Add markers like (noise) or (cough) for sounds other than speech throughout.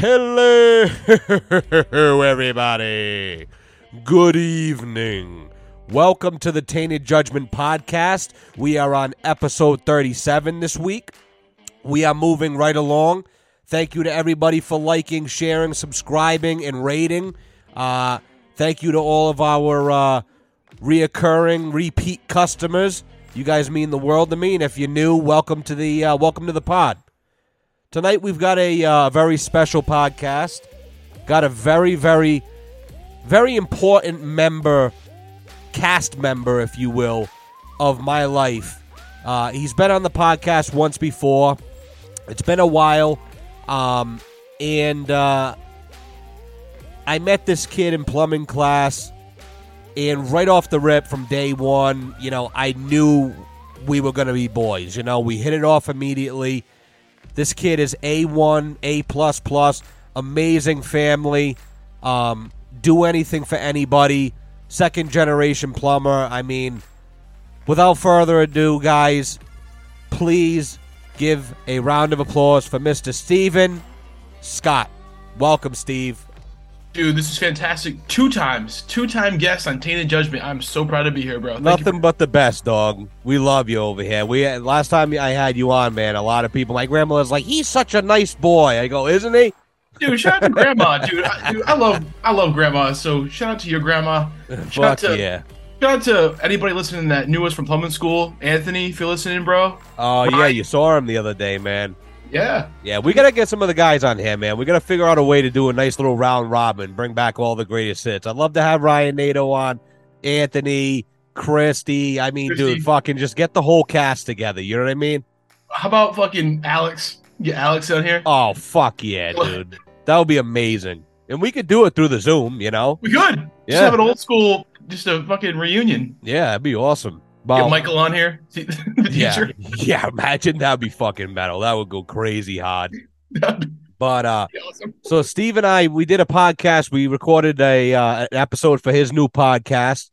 Hello, (laughs) everybody. Good evening. Welcome to the Tainted Judgment Podcast. We are on episode 37 this week. We are moving right along. Thank you to everybody for liking, sharing, subscribing, and rating. Uh, thank you to all of our uh, reoccurring, repeat customers. You guys mean the world to me, and if you're new, welcome to the uh, welcome to the pod. Tonight we've got a uh, very special podcast. Got a very, very, very important member, cast member, if you will, of my life. Uh, he's been on the podcast once before. It's been a while, um, and uh, I met this kid in plumbing class, and right off the rip from day one, you know, I knew we were going to be boys. You know, we hit it off immediately. This kid is A1, A plus plus, amazing family. Um, do anything for anybody. Second generation plumber. I mean, without further ado, guys, please give a round of applause for Mr. Steven Scott. Welcome, Steve. Dude, this is fantastic. Two times, two time guest on Tainted Judgment. I'm so proud to be here, bro. Thank Nothing you but the best, dog. We love you over here. We last time I had you on, man. A lot of people. My grandma was like, "He's such a nice boy." I go, "Isn't he?" dude. Shout out to grandma, (laughs) dude. I, dude. I love, I love grandma. So shout out to your grandma. Shout Fuck out to, yeah. shout out to anybody listening that knew us from plumbing school. Anthony, if you're listening, bro. Oh yeah, you saw him the other day, man. Yeah, Yeah, we gotta get some of the guys on here, man. We gotta figure out a way to do a nice little round robin, bring back all the greatest hits. I'd love to have Ryan Nato on, Anthony, Christy. I mean, Christy. dude, fucking just get the whole cast together. You know what I mean? how about fucking Alex? Get Alex on here. Oh fuck yeah, (laughs) dude. That would be amazing. And we could do it through the Zoom, you know? We could just have an old school, just a fucking reunion. Yeah, that'd be awesome. Get Michael on here. (laughs) Yeah, yeah. Imagine that'd be fucking metal. That would go crazy hard. (laughs) But uh, awesome. so Steve and I, we did a podcast. We recorded a uh, an episode for his new podcast.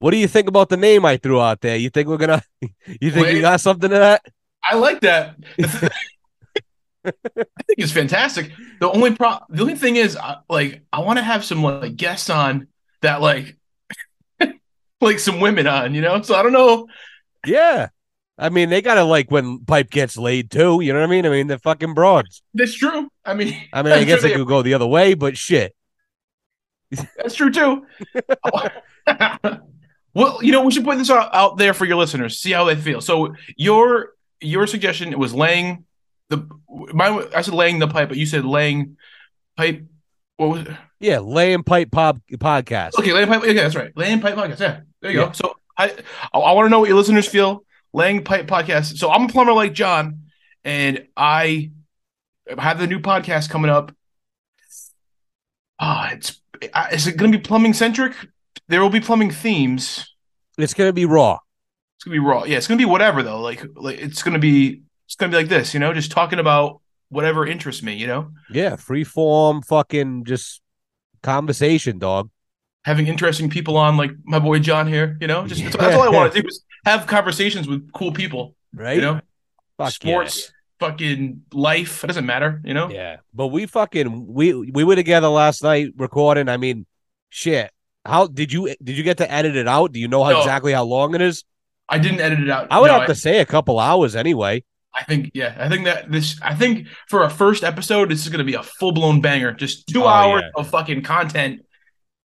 What do you think about the name I threw out there? You think we're gonna? (laughs) You think you Wait. got something to that? I like that. I think it's fantastic. The only pro, the only thing is, I, like, I want to have some like guests on that, like, like some women on, you know. So I don't know. Yeah. I mean, they gotta like when pipe gets laid too. You know what I mean? I mean, they're fucking broads. That's true. I mean, I mean, I guess it they- could go the other way, but shit. that's true too. (laughs) well, you know, we should put this out, out there for your listeners, see how they feel. So your your suggestion was laying the mine. I said laying the pipe, but you said laying pipe. What was it? Yeah, laying pipe pop podcast. Okay, laying pipe. Okay, that's right. Laying pipe podcast. Yeah, there you Yeah. go. So I, I, want to know what your listeners feel. Laying pipe podcast. So I'm a plumber like John, and I have the new podcast coming up. Ah, it's is it going to be plumbing centric? There will be plumbing themes. It's gonna be raw. It's gonna be raw. Yeah, it's gonna be whatever though. Like, like it's gonna be it's gonna be like this. You know, just talking about whatever interests me. You know, Yeah, free form, fucking just conversation, dog. having interesting people on, like my boy John here. You know, just that's, that's all I want to (laughs) do is have conversations with cool people. Right? You know, Fuck sports, fucking life. It doesn't matter, you know? Yeah. yeah. But we fucking we we were together last night recording. I mean, shit. How did you did you get to edit it out? Do you know how No. exactly how long it is? I didn't edit it out. I would No, have to say a couple hours anyway. I, think, yeah, I think that this, I think for a first episode, this is going to be a full blown banger. Just two Oh, hours yeah. of fucking content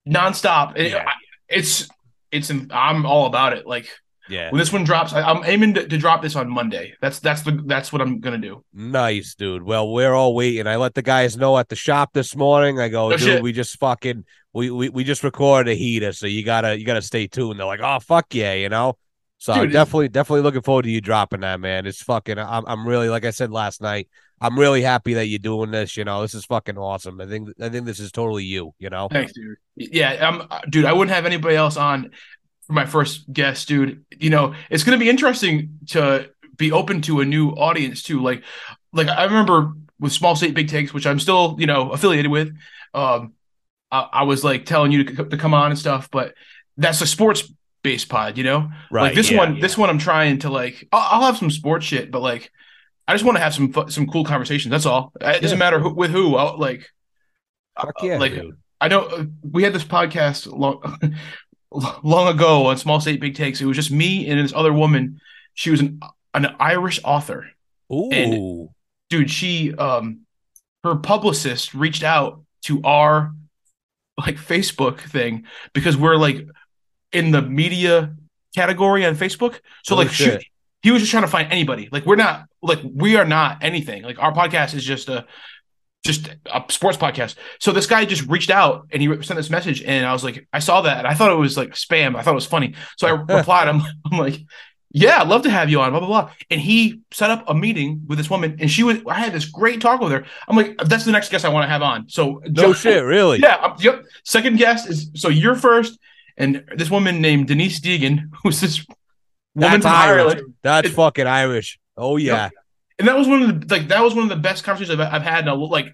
nonstop. Yeah. I- it's, it's, I'm all about it. Like Yeah. when this one drops, I, I'm aiming to, to drop this on Monday. That's, that's the, that's what I'm going to do. Nice, dude. Well, we're all waiting. I let the guys know at the shop this morning. I go, No dude, shit. we just fucking we, we we just recorded a heater, so you gotta you gotta stay tuned. They're like, oh fuck yeah, you know. So I'm Dude, definitely definitely looking forward to you dropping that, man. It's fucking. I'm I'm really like I said last night. I'm really happy that you're doing this. You know, this is fucking awesome. I think I think this is totally you. You know. Thanks, dude. Yeah, um, dude, I wouldn't have anybody else on for my first guest, dude. You know, it's gonna be interesting to be open to a new audience too. Like, like I remember with Small State Big Takes, which I'm still, you know, affiliated with. Um, I, I was like telling you to, to come on and stuff, but that's a sports based pod, you know. Right. like this yeah, one, yeah. this one, I'm trying to like. I'll, I'll have some sports shit, but like, I just want to have some some cool conversations. That's all. It doesn't matter who, with who. I'll, like, yeah, like dude. I know uh, we had this podcast long (laughs) long ago on Small State Big Takes. It was just me and this other woman. She was an an Irish author. Ooh. Dude, she um her publicist reached out to our like Facebook thing because we're like in the media category on Facebook. So Oh, like shit. she, he was just trying to find anybody. Like we're not like we are not anything. Like our podcast is just a just a sports podcast. So this guy just reached out and he sent this message and I was like I saw that and I thought it was like spam. I thought it was funny. So I (laughs) replied I'm I'm like yeah, I'd love to have you on, blah, blah, blah. And he set up a meeting with this woman, and she was, I had this great talk with her. I'm like, that's the next guest I want to have on. So, no shit, really. yeah. I'm, yep. Second guest is so you're first, and this woman named Denise Deegan, (laughs) who's this woman That's from Irish. Ireland, That's It- fucking Irish. Oh yeah. and that was one of the like that was one of the best conversations I've, I've had in a, like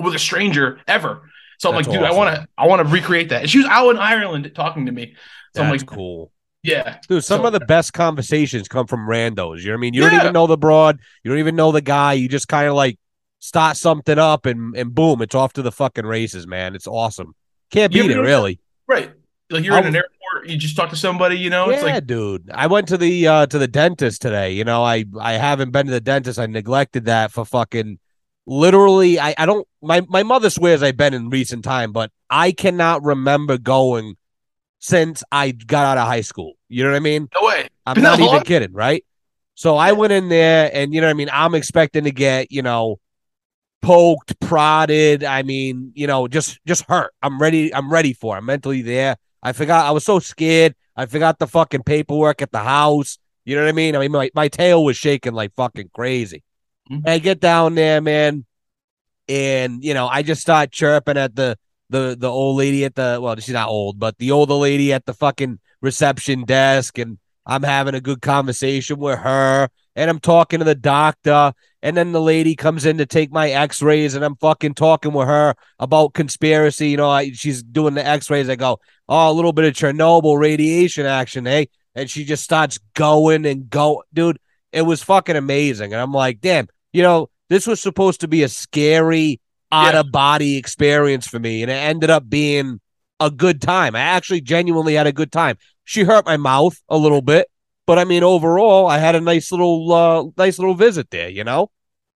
with a stranger ever. So I'm That's like, dude, I want to, I want to recreate that. And she was out in Ireland talking to me. So I'm That's like, cool. yeah, Dude, some So- of the best conversations come from randos. You know what I mean? You don't even know the broad. You don't even know the guy. You just kind of like start something up and and boom, it's off to the fucking races, man. It's awesome. Can't beat it, really. right. Like you're I in an airport, you just talk to somebody, you know, yeah, it's like, dude. I went to the uh to the dentist today. You know, I I haven't been to the dentist. I neglected that for fucking literally I, I don't my my mother swears I've been in recent time, but I cannot remember going since I got out of high school. You know what I mean? no way. I'm (laughs) not even kidding, right? So I went in there and you know what I mean, I'm expecting to get, you know, poked, prodded, I mean, you know, just just hurt. I'm ready I'm ready for. it. I'm mentally there. I forgot I was so scared. I forgot the fucking paperwork at the house. You know what I mean? I mean my, my tail was shaking like fucking crazy. Mhm. I get down there, man, and you know, I just start chirping at the the the old lady at the well, she's not old, but the older lady at the fucking reception desk, and I'm having a good conversation with her, and I'm talking to the doctor, and then the lady comes in to take my X-rays, and I'm fucking talking with her about conspiracy. You know, I, she's doing the X-rays. I go, oh, a little bit of Chernobyl radiation action, hey, and she just starts going and go, dude. It was fucking amazing, and I'm like, damn, you know, this was supposed to be a scary out of body experience for me, and it ended up being a good time. I actually genuinely had a good time. She hurt my mouth a little bit, but I mean, overall, I had a nice little, uh, nice little visit there. You know,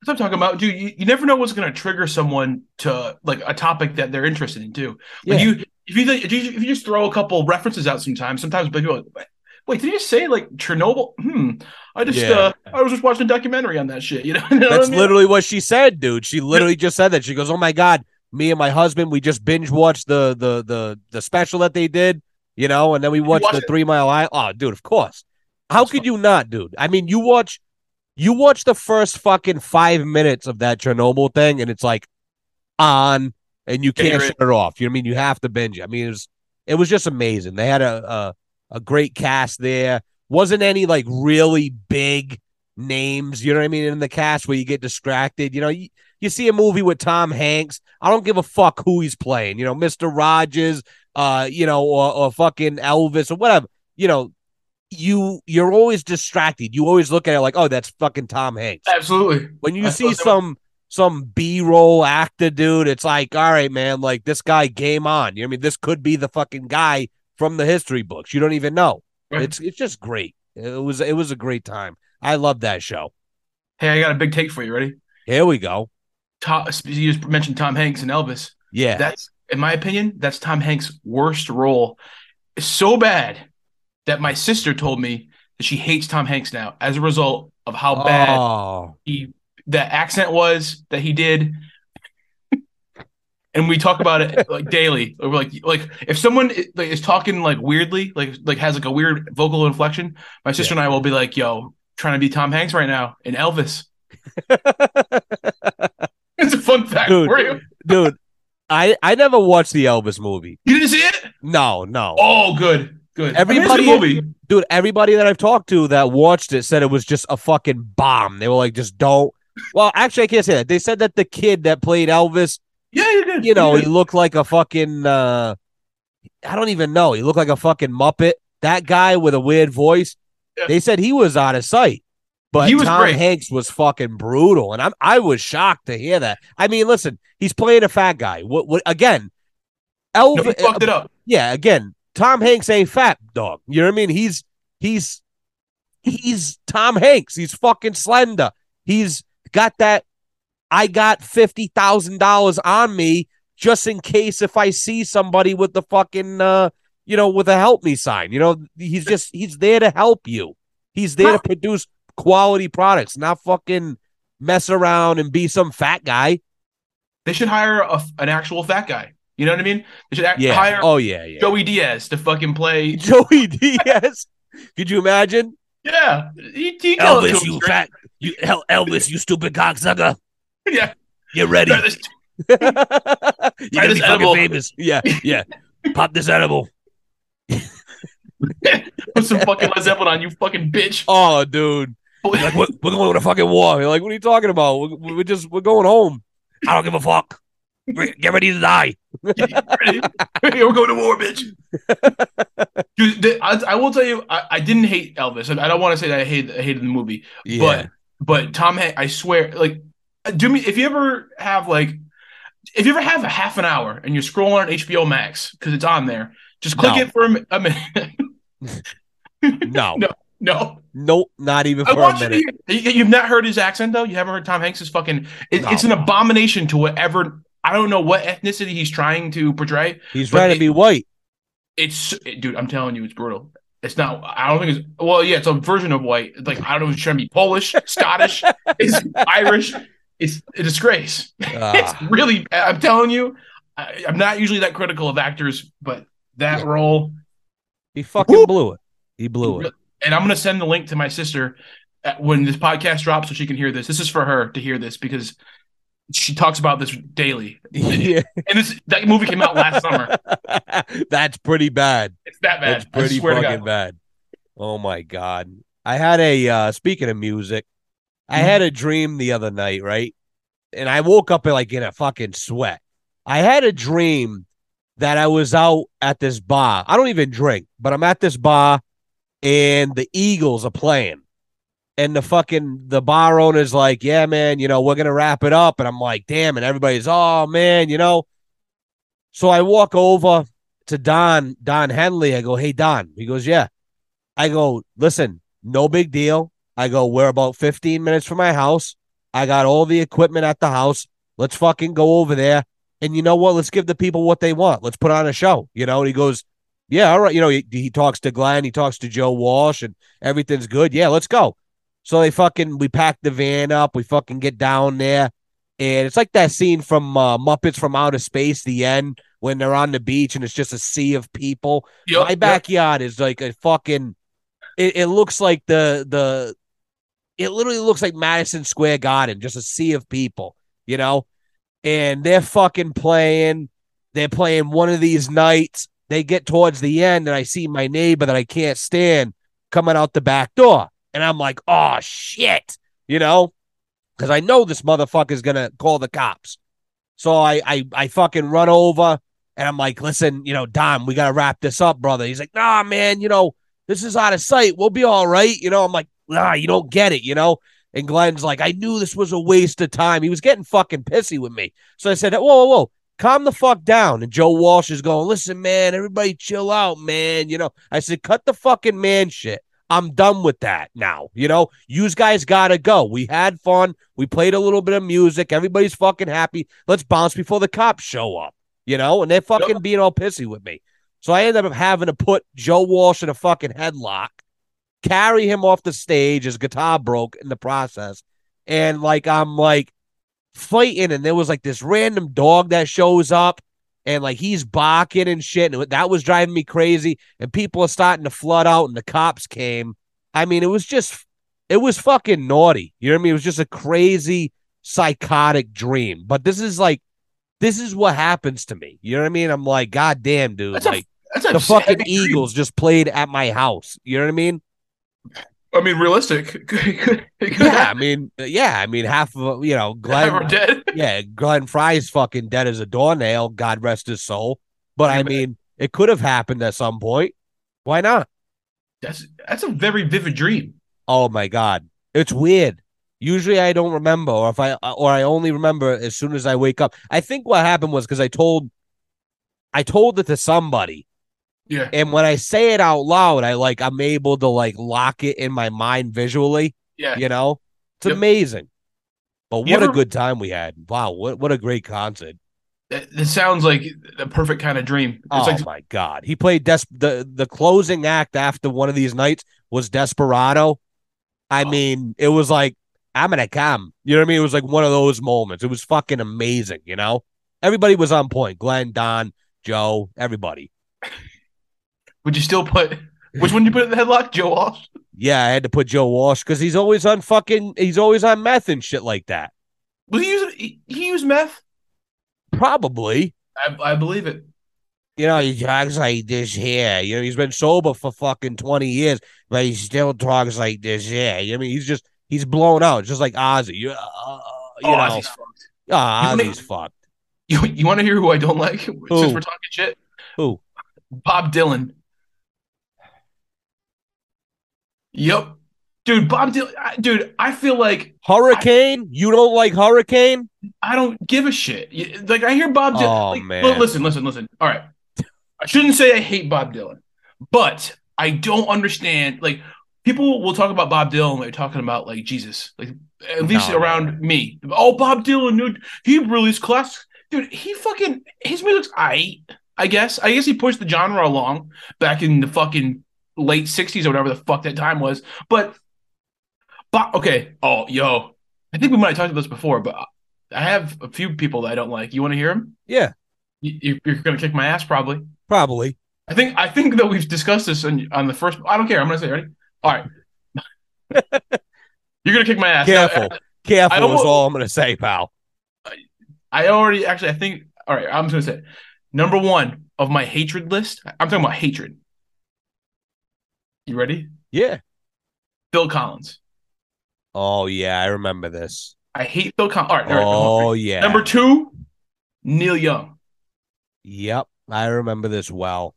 I'm talking about, dude. You, you never know what's going to trigger someone to like a topic that they're interested in too. Like Yeah. you, if you if you if you just throw a couple references out sometimes, sometimes people are like, wait, did you just say like Chernobyl? Hmm. I just Yeah. uh I was just watching a documentary on that shit. You know, (laughs) You know what that's I mean? literally what she said, dude. She literally just said that. She goes, "Oh my god, me and my husband, we just binge watched the the the the special that they did, you know, and then we watched watch the it? Three Mile Island. Oh, dude, of course. How That's could fun. you not, dude? I mean, you watch, you watch the first fucking five minutes of that Chernobyl thing, and it's like on, and you can't shut it off. You know what I mean? You have to binge. it. I mean, it was it was just amazing. They had a a, a great cast there. Wasn't any like really big names, you know what I mean, in the cast where you get distracted. You know, you, you see a movie with Tom Hanks. I don't give a fuck who he's playing. You know, Mister Rogers, uh, you know, or, or fucking Elvis or whatever. You know, you you're always distracted. You always look at it like, oh, that's fucking Tom Hanks. Absolutely. When you I see some some B roll actor dude, it's like, all right, man, like this guy game on. You know what I mean? This could be the fucking guy from the history books. You don't even know. Right. It's it's just great. It was it was a great time. I love that show. Hey, I got a big take for you. Ready? Here we go. Tom, you just mentioned Tom Hanks and Elvis. Yeah. That's, in my opinion, that's Tom Hanks' worst role. It's so bad that my sister told me that she hates Tom Hanks now as a result of how bad Oh, he that accent was that he did. and we talk about it like daily. We're like, like if someone is talking like weirdly, like like has like a weird vocal inflection, my sister and I will be like, "Yo, trying to be Tom Hanks right now in Elvis." (laughs) It's a fun fact Dude. for you. dude. I I never watched the Elvis movie. You didn't see it? No, no. Oh, good, good. I mean, Everybody- movie. Dude, everybody that I've talked to that watched it said it was just a fucking bomb. They were like, just don't. Well, actually, I can't say that. They said that the kid that played Elvis Yeah, you did. you know, You he looked like a fucking uh I don't even know. He looked like a fucking Muppet. That guy with a weird voice. Yeah. They said he was out of sight. But He was Tom great. Hanks was fucking brutal, and I'm I was shocked to hear that. I mean, listen, he's playing a fat guy. What, what again? Elvis, he fucked it up. yeah, again, Tom Hanks ain't fat dog. You know what I mean? He's he's he's Tom Hanks. He's fucking slender. He's got that. I got fifty thousand dollars on me just in case if I see somebody with the fucking uh, you know, with a help me sign. You know, he's just he's there to help you. He's there to produce quality products, not fucking mess around and be some fat guy. They should hire a, an actual fat guy. You know what I mean? They should Yeah. hire Oh yeah, yeah. Joey Diaz to fucking play. (laughs) Joey Diaz. Could you imagine? Yeah, he, he killed it to Elvis, you fat, you hell, Elvis, you stupid cocksucker. (laughs) Yeah, Get ready. Try this- (laughs) You're gonna this fucking edible. famous. (laughs) Yeah, yeah. Pop this edible. put some fucking Led Zeppelin on you, fucking bitch. Oh, dude. Like we're, we're going to fucking war. You're like, what are you talking about? We're, we're just we're going home. I don't give a fuck. Get ready to die. Ready? We're going to war, bitch. Dude, I, I will tell you, I, I didn't hate Elvis. And I don't want to say that I hated, I hated the movie, but but Tom Hanks, I swear, like, do me if you ever have like, if you ever have a half an hour and you're scrolling on HBO Max because it's on there, just click No. it for a, a minute. (laughs) no, (laughs) No. no, nope, not even for a want you to minute. you- You've not heard his accent though. You haven't heard Tom Hanks's fucking. It, No. It's an abomination to whatever. I don't know what ethnicity he's trying to portray. He's trying it- to be white. It's it- dude, I'm telling you, it's brutal. It's not. I don't think it's. Well, yeah, it's a version of white. Like I don't know if he's trying to be Polish, Scottish, (laughs) it's Irish. It's a disgrace. It's Ah, really. I'm telling you, I, I'm not usually that critical of actors, but that Yeah. role. he fucking Woo! blew it. He blew it. And I'm gonna send the link to my sister uh, when this podcast drops, so she can hear this. This is for her to hear this because she talks about this daily. yeah, And this that movie came out last summer. (laughs) that's pretty bad. It's that bad. That's pretty I swear to fucking bad. Oh my god. I had a uh speaking of music, I had a dream the other night, right? And I woke up like in a fucking sweat. I had a dream that I was out at this bar. I don't even drink, but I'm at this bar and the Eagles are playing. And the fucking the bar owner's like, "Yeah, man, you know, we're to wrap it up." And I'm like, "Damn." And everybody's, "Oh, man, you know." So I walk over to Don, Don Henley. I go, "Hey, Don." He goes, "Yeah." I go, "Listen, no big deal." I go, "We're about 15 minutes from my house. I got all the equipment at the house. Let's fucking go over there. And you know what? Let's give the people what they want. Let's put on a show." You know, and he goes, "Yeah, all right." You know, he, he talks to Glenn, he talks to Joe Walsh, and everything's good. Yeah, let's go. So they fucking we pack the van up, we fucking get down there, and it's like that scene from uh, Muppets from Outer Space, the end when they're on the beach and it's just a sea of people. Yep, My yep. backyard is like a fucking. It, it looks like the the. It literally looks like Madison Square Garden, just a sea of people, you know, and they're fucking playing. They're playing one of these nights. They get towards the end, and I see my neighbor that I can't stand coming out the back door. And I'm like, oh shit, you know, because I know this motherfucker's gonna call the cops. So I, I I fucking run over and I'm like, listen, you know, Don, we gotta wrap this up, brother. He's like, nah, man, you know, this is out of sight. We'll be all right. You know, I'm like, nah, you don't get it, you know. And Glenn's like, I knew this was a waste of time. He was getting fucking pissy with me. So I said, whoa, whoa, whoa, calm the fuck down. And Joe Walsh is going, listen, man, everybody chill out, man. You know, I said, cut the fucking man shit. I'm done with that now. You know, you guys gotta go. We had fun. We played a little bit of music. Everybody's fucking happy. Let's bounce before the cops show up. You know, and they're fucking being all pissy with me. So I ended up having to put Joe Walsh in a fucking headlock, carry him off the stage. His guitar broke in the process, and like I'm like fighting, and there was like this random dog that shows up, and like he's barking and shit, and that was driving me crazy. And people are starting to flood out, and the cops came. I mean, it was just, it was fucking naughty. You know what I mean? It was just a crazy, psychotic dream. But this is like, this is what happens to me. You know what I mean? I'm like, God damn, dude. That's like a the fucking heavy dream. Eagles just played at my house. You know what I mean? I mean, realistic. (laughs) Yeah, I mean, yeah, I mean, half of you know, (laughs) Glenn, dead. (laughs) yeah, Glenn Frey's fucking dead as a doornail. God rest his soul. But I Amen. mean, it could have happened at some point. Why not? That's that's a very vivid dream. Oh my God. It's weird. Usually I don't remember, or if I or I only remember as soon as I wake up. I think what happened was because I told I told it to somebody. Yeah. And when I say it out loud, I like I'm able to like lock it in my mind visually. Yeah. You know? It's Yep. amazing. But what You a good time we had. Wow, what what a great concert. It sounds like the perfect kind of dream. It's oh like my god. He played Des- the the closing act after one of these nights was Desperado. I Oh. mean, it was like I'm gonna come. You know what I mean? It was like one of those moments. It was fucking amazing, you know? Everybody was on point. Glenn, Don, Joe, everybody. (laughs) would you still put (laughs) which one you put in the headlock? Joe Walsh? Yeah, I had to put Joe Walsh because he's always on fucking he's always on meth and shit like that. Was he use he, he used meth? Probably. I, I believe it. You know, he talks like this here. You know, he's been sober for fucking 20 years, but he still talks like this here. I mean, he's just, he's blown out, just like Ozzy. You, uh, you oh, know, Ozzy's fucked. ah, You wanna- Ozzy's fucked. You, you want to hear who I don't like? (laughs) Since we're talking shit, Who? Bob Dylan. Yep, dude, Bob Dylan. I, dude, I feel like Hurricane? you don't like Hurricane? I don't give a shit. Like I hear Bob Dylan. Oh, like, man. Listen, listen, listen. All right, I shouldn't say I hate Bob Dylan, but I don't understand. Like people will talk about Bob Dylan, they're talking about like Jesus, like at least No, around me. Oh, Bob Dylan, dude, he released classics. Dude, he fucking his music's I I guess. I guess he pushed the genre along back in the fucking late '60s or whatever the fuck that time was. But, Bob, okay. Oh, yo, I think we might have talked about this before, but I have a few people that I don't like. You want to hear them? Yeah, You, you're gonna kick my ass, probably. probably. I think I think that we've discussed this on, on the first. I don't care. I'm gonna say ready. All right. (laughs) you're gonna kick my ass. Now, Careful. Careful I is all I'm going to say, pal. I already actually. I think. All right. I'm just gonna say number one of my hatred list. I'm talking about hatred. You ready? Yeah. Phil Collins. Oh, yeah, I remember this. I hate Phil Collins. All right. all right, Oh, yeah. number two, Neil Young. Yep, I remember this well.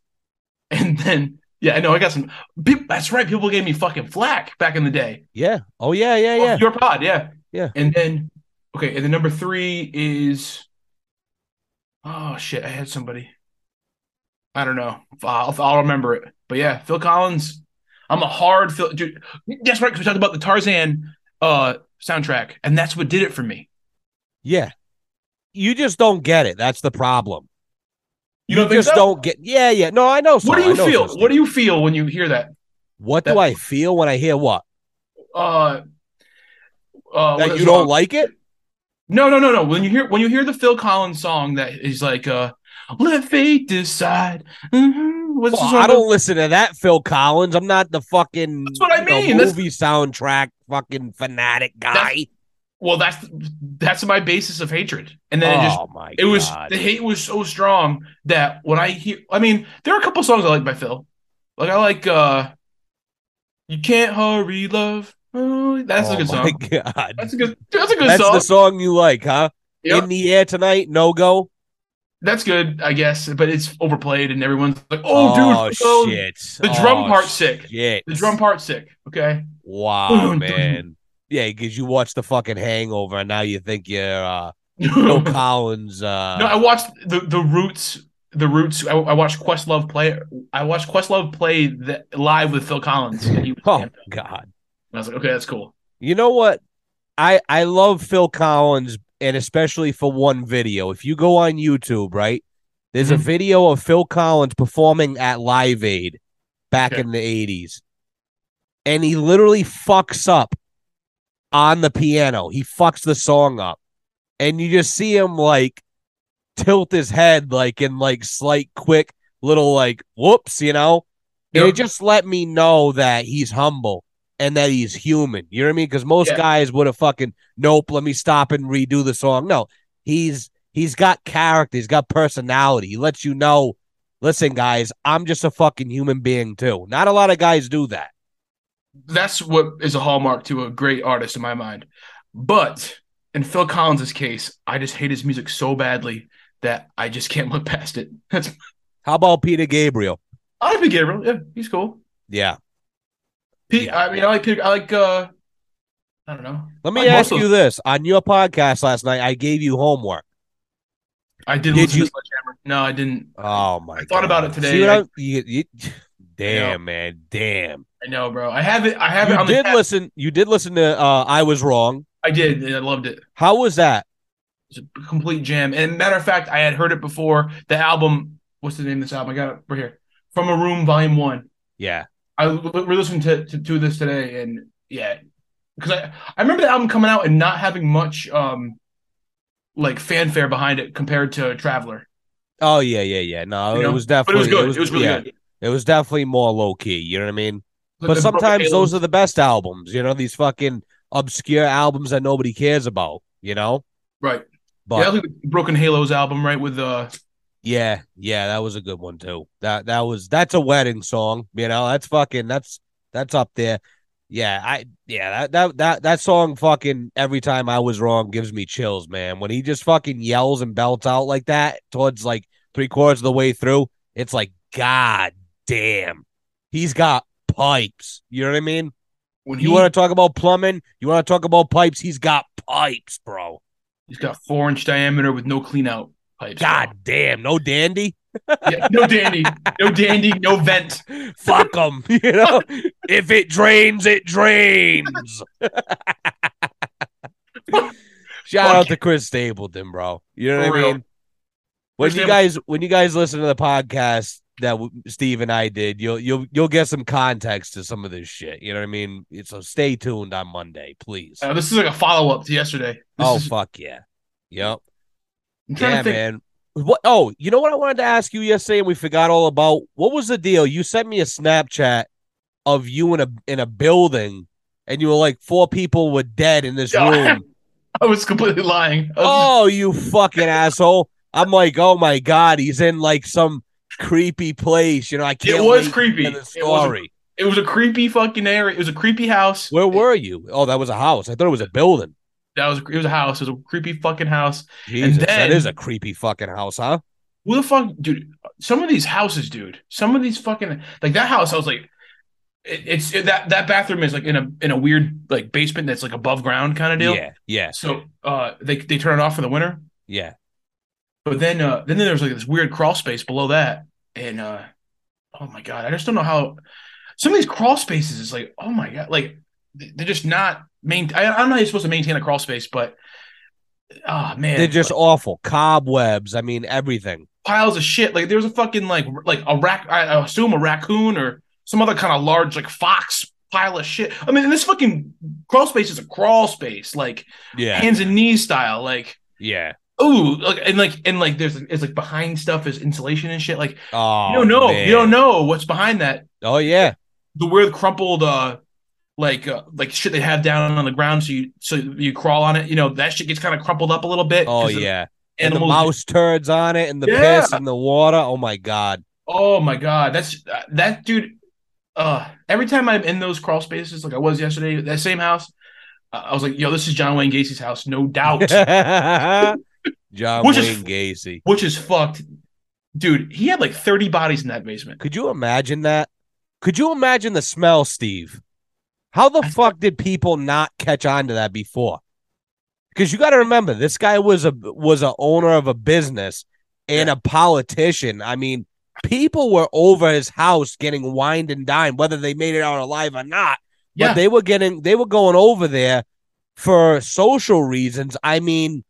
And then, yeah, I know I got some. That's right. People gave me fucking flack back in the day. Yeah. Oh, yeah, yeah, Oh, yeah. Your pod, yeah. Yeah. And then, okay, and then number three is, oh shit, I had somebody. I don't know. I'll, I'll remember it. But yeah, Phil Collins. I'm a hard Phil. Dude, that's right. Because we talked about the Tarzan uh soundtrack, and that's what did it for me. Yeah. You just don't get it. That's the problem. You don't think just so? don't get. Yeah, yeah. No, I know. So. What do you feel? so, What do you feel when you hear that? What that- do I feel when I hear what? Uh, uh, what you don't song? like it? No, no, no, no. When you hear when you hear the Phil Collins song that is like uh let fate decide. Mhm. What's Well? I don't listen to that Phil Collins. I'm not the fucking That's what I you know, mean. That's- movie soundtrack fucking fanatic guy. Well, that's that's my basis of hatred. And then it just oh my it was the hate was so strong that when I hear I mean, there are a couple songs I like by Phil. Like I like uh You Can't Hurry Love. Oh, that's oh a good my song. (laughs) god. That's a good that's a good song. That's song. the song you like, huh? Yep. In the air tonight, no go. That's good, I guess, but it's overplayed and everyone's like, "Oh, dude, oh Phil, shit. the drum Oh, part's sick. Shit. The drum part's sick." Okay. Wow, man. Yeah, because you watched the fucking Hangover, and now you think you're uh, Phil (laughs) Collins. Uh, No, I watched the the Roots. The Roots. I, I watched Questlove play. I watched Questlove play the, live with Phil Collins. And (laughs) oh and God. I was like, okay, that's cool. You know what? I I love Phil Collins, and especially for one video. If you go on YouTube, right, there's a Mhm. video of Phil Collins performing at Live Aid back Okay. in the '80s, and he literally fucks up on the piano. He fucks the song up, and you just see him like tilt his head, like in like slight, quick little like whoops, you know. Yep. it just let me know that he's humble and that he's human. You know what I mean? Because most Yeah. guys would have fucking nope, let me stop and redo the song. No, he's he's got character, he's got personality. He lets you know, listen, guys, I'm just a fucking human being too. Not a lot of guys do that. That's what is a hallmark to a great artist in my mind. But in Phil Collins' case, I just hate his music so badly that I just can't (laughs) look past it. (laughs) That's How about Peter Gabriel? I like Pete Gabriel. Yeah, he's cool. Yeah. Pete, I mean, I like. I like uh, I don't know. Let me Like ask of you this: on your podcast last night, I gave you homework. I didn't Did listen you-. No, I didn't. Oh my! I thought about it today. I- you- you- (sighs) damn, man, damn. I know, bro. I have it. I have it You on the did listen. You did listen to. Uh, I was wrong. I did, and I loved it. How was that? It's a complete jam. And matter of fact, I had heard it before. The album. What's the name of this album? I got it right here. From a Room, Volume One. Yeah, I we're listening to, to to this today, and yeah, because I I remember the album coming out and not having much um like fanfare behind it compared to Traveller. Oh yeah, yeah, yeah. No, You know? it was But it definitely was good. It was, really yeah, good. It was definitely more low key. You know what I mean? The- But sometimes those are the best albums. You know, these fucking obscure albums that nobody cares about. You know, right. but yeah, the Broken Halos album, right? With uh, yeah, yeah, that was a good one too. That that was that's a wedding song. You know, that's fucking that's that's up there. Yeah, I yeah that that that that song fucking every time I was wrong gives me chills, man. When he just fucking yells and belts out like that towards like three quarters of the way through, it's like God damn, he's got pipes. You know what I mean? when he You want to talk about plumbing? You want to talk about pipes? He's got pipes, bro. he's got four inch diameter with no clean out pipes. bro. God damn, no dandy. Yeah, no dandy, no dandy, no vent. (laughs) Fuck them. (laughs) You know, if it drains, it drains. (laughs) Shout out to Chris Stapleton, bro. You know For what I mean? When Chris you Stapleton- guys when you guys listen to the podcast that w- Steve and I did, you'll you'll you'll get some context to some of this shit. You know what I mean? So stay tuned on Monday, please. Uh, this is like a follow up to yesterday. This oh is, fuck yeah. Yep. Yeah, man. What? Oh, you know what I wanted to ask you yesterday, and we forgot all about. What was the deal? You sent me a Snapchat of you in a in a building, and you were like four people were dead in this (laughs) room. I was completely lying. Oh, you fucking asshole! I'm like, oh my god, he's in like some creepy place. You know, I can't. was creepy. The It was a- story. It was a creepy fucking area. It was a creepy house. Where were you? Oh, that was a house. I thought it was a building. That was it was a house. It was a creepy fucking house. Jesus, that then- is a creepy fucking house, huh? Who the fuck, dude? Some of these houses, dude. Some of these fucking like that house. I was like, it, it's it, that that bathroom is like in a in a weird like basement that's like above ground kind of deal. Yeah, yeah, So uh, they they turn it off for the winter. yeah. But then uh then there's like this weird crawl space below that. And uh oh my god, I just don't know how some of these crawl spaces is like, oh my god, like they're just not main I, I don't know how you're supposed to maintain a crawl space, but oh man. They're just like, awful. Cobwebs. I mean, everything. piles of shit. Like there was a fucking like like a rac I I assume a raccoon or some other kind of large like fox pile of shit. I mean, this fucking crawl space is a crawl space, like Yeah, hands and knees style, like yeah. ooh, like and like and like there's it's like behind stuff is insulation and shit. Like Oh, you don't know. man. You don't know what's behind that. Oh yeah, The weird crumpled uh like uh, like shit they have down on the ground so you so you crawl on it. You know, that shit gets kind of crumpled up a little bit. oh yeah. And the mouse turds on it, and the Yeah. piss, and the water. Oh my god. Oh my god, that's uh, that dude. Uh, every time I'm in those crawl spaces, like I was yesterday, that same house, uh, I was like, "Yo, this is John Wayne Gacy's house, no doubt." (laughs) John Which is- Wayne Gacy. Which is fucked, dude. He had like 30 bodies in that basement. Could you imagine that? Could you imagine the smell, Steve? How the fuck did people not catch on to that before? Because you got to remember, this guy was a was a owner of a business and a politician. I mean, people were over his house getting wined and dined, whether they made it out alive or not. But Yeah. they were getting they were going over there for social reasons. I mean,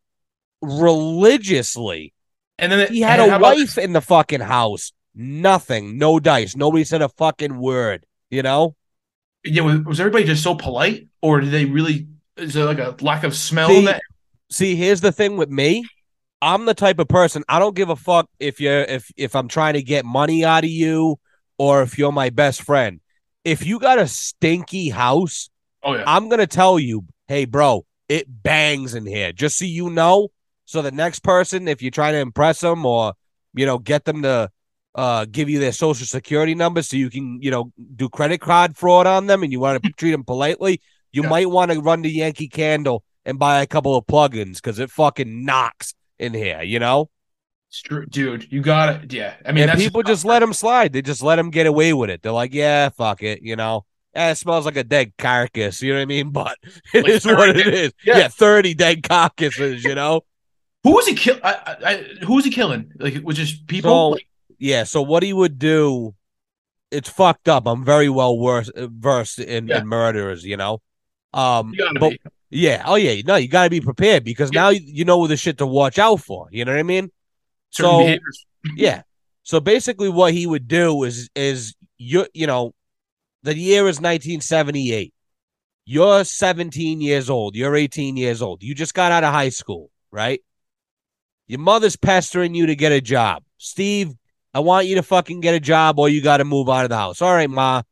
religiously. And then He had a how about- wife in the fucking house. Nothing, no dice. Nobody said a fucking word. You know. Yeah, was, was everybody just so polite, or did they really? Is there like a lack of smell See, in that? See, here's the thing with me. I'm the type of person I don't give a fuck if you're if if I'm trying to get money out of you or if you're my best friend. If you got a stinky house, Oh yeah, I'm gonna tell you, hey, bro, it bangs in here. Just so you know. So the next person, if you're trying to impress them or you know get them to uh, give you their social security number so you can you know do credit card fraud on them, and you want to (laughs) treat them politely, you Yeah. might want to run to Yankee Candle and buy a couple of plugins because it fucking knocks in here. You know, It's true, dude. You got it. Yeah, I mean, people just let them slide. They just let them get away with it. They're like, yeah, fuck it. You know, eh, it smells like a dead carcass. You know what I mean? (laughs) But it Like is what it 30 is. yeah. Yeah. thirty dead carcasses. You know. (laughs) Who was he kill? I, I, who was he killing? Like it was just people. So- Like, Yeah. So what he would do, it's fucked up. I'm very well versed versed in, Yeah. in murders. You know. Um. you but- be. Yeah. Oh yeah. No, you got to be prepared because Yeah. now you, you know the shit to watch out for. You know what I mean? Certain so- behaviors. (laughs) Yeah. So basically, what he would do is is you you know, the year is 1978. You're 17 years old. You're 18 years old. You just got out of high school, right? Your mother's pestering you to get a job. Steve, I want you to fucking get a job or you got to move out of the house. All right, ma.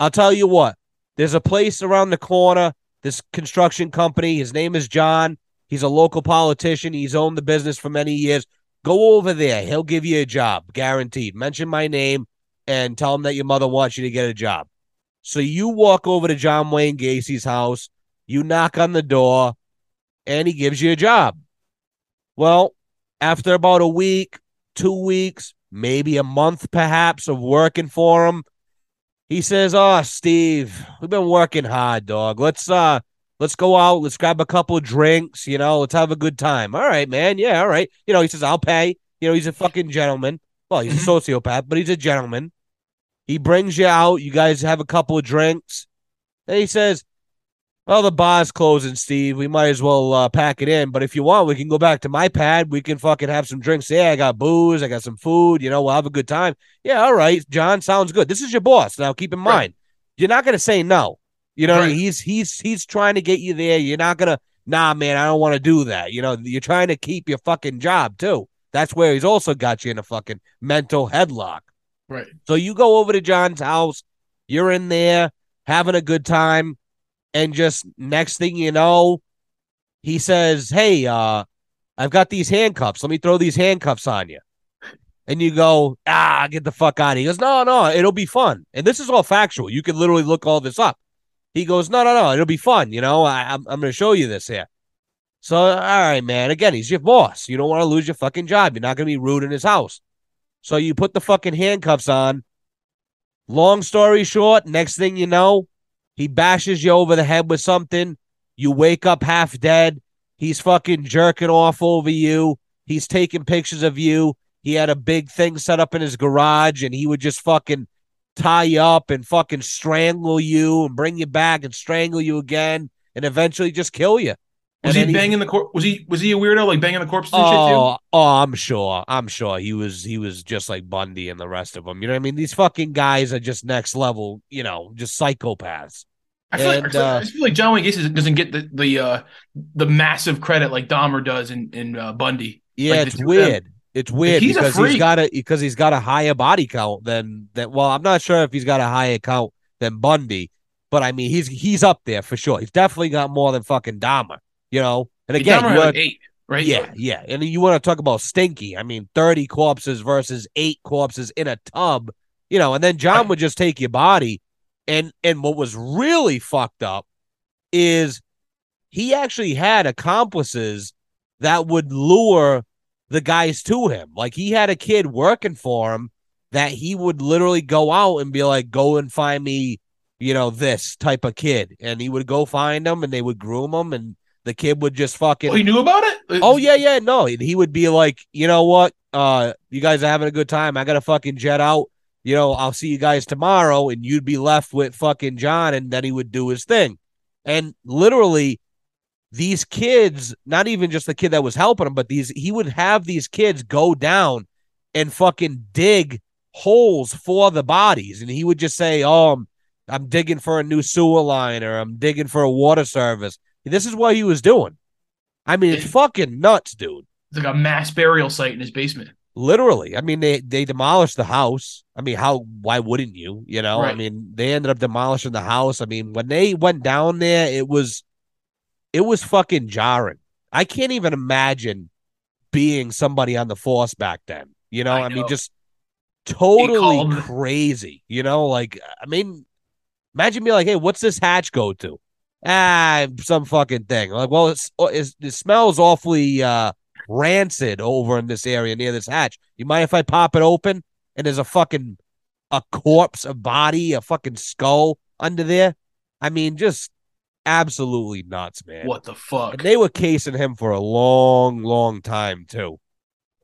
I'll tell you what. There's a place around the corner. This construction company. His name is John. He's a local politician. He's owned the business for many years. Go over there. He'll give you a job, guaranteed. Mention my name and tell him that your mother wants you to get a job. So you walk over to John Wayne Gacy's house, you knock on the door, and he gives you a job. Well, after about a week, two weeks, maybe a month perhaps of working for him, he says, "Oh, Steve, we've been working hard, dog. Let's uh let's go out, let's grab a couple of drinks, you know, let's have a good time." All right, man. Yeah, all right. You know, he says, "I'll pay." You know, he's a fucking gentleman. Well, he's a sociopath, but he's a gentleman. He brings you out, you guys have a couple of drinks. Then he says, well, the bar's closing, Steve. We might as well uh, pack it in. But if you want, we can go back to my pad. We can fucking have some drinks there. I got booze. I got some food. You know, we'll have a good time. Yeah, all right, John. Sounds good. This is your boss. Now, keep in Right. mind, you're not gonna say no. You know, what I mean? Right. he's he's he's trying to get you there. You're not gonna. Nah, man, I don't want to do that. You know, you're trying to keep your fucking job too. That's where he's also got you in a fucking mental headlock. Right. So you go over to John's house, you're in there having a good time, and just next thing you know, he says, Hey, uh, I've got these handcuffs. Let me throw these handcuffs on you. And you go, ah, get the fuck out. He goes, No, no, it'll be fun. And this is all factual. You can literally look all this up. He goes, No, no, no, it'll be fun. You know, I, I'm, I'm going to show you this here. So, all right, man. Again, he's your boss. You don't want to lose your fucking job. You're not going to be rude in his house. So you put the fucking handcuffs on. Long story short, next thing you know, he bashes you over the head with something. You wake up half dead. He's fucking jerking off over you. He's taking pictures of you. He had a big thing set up in his garage and he would just fucking tie you up and fucking strangle you and bring you back and strangle you again and eventually just kill you. Was And he banging the corpse? Was he was he a weirdo like banging the corpses and shit too? Oh, oh, I'm sure. I'm sure he was. He was just like Bundy and the rest of them. You know what I mean? These fucking guys are just next level. You know, just psychopaths. I feel, like, and, feel- uh, I feel like John Wayne Gacy doesn't get the the uh, the massive credit like Dahmer does in in uh, Bundy. Yeah, Like it's weird. It's weird he's because he's got a because he's got a higher body count than that. Well, I'm not sure if he's got a higher count than Bundy, but I mean he's he's up there for sure. He's definitely got more than fucking Dahmer. You know, and again, you wanna- eight, right? Yeah, yeah. And you want to talk about stinky. I mean, 30 corpses versus eight corpses in a tub, you know, and then John would just take your body. And and what was really fucked up is he actually had accomplices that would lure the guys to him. Like he had a kid working for him that he would literally go out and be like, go and find me, you know, this type of kid. And he would go find them and they would groom them and the kid would just fucking Oh, he knew about it. Oh yeah, yeah, no. He would be like, you know what? Uh, you guys are having a good time. I gotta fucking jet out. You know, I'll see you guys tomorrow, and you'd be left with fucking John, and then he would do his thing. And literally, these kids, not even just the kid that was helping him, but these he would have these kids go down and fucking dig holes for the bodies. And he would just say, Oh, I'm, I'm digging for a new sewer line or I'm digging for a water service. This is what he was doing. I mean, it's fucking nuts, dude. It's like a mass burial site in his basement. Literally. I mean, they they demolished the house. I mean, how why wouldn't you? You know, I mean, they ended up demolishing the house. I mean, when they went down there, it was it was fucking jarring. I can't even imagine being somebody on the force back then. You know, I I, mean, just totally crazy. You know, like I mean, imagine me like, hey, what's this hatch go to? Ah, some fucking thing. Like, well, it's, it's it smells awfully uh rancid over in this area near this hatch. You mind if I pop it open and there's a fucking a corpse, a body, a fucking skull under there. I mean, just absolutely nuts, man. What the fuck? And they were casing him for a long, long time too,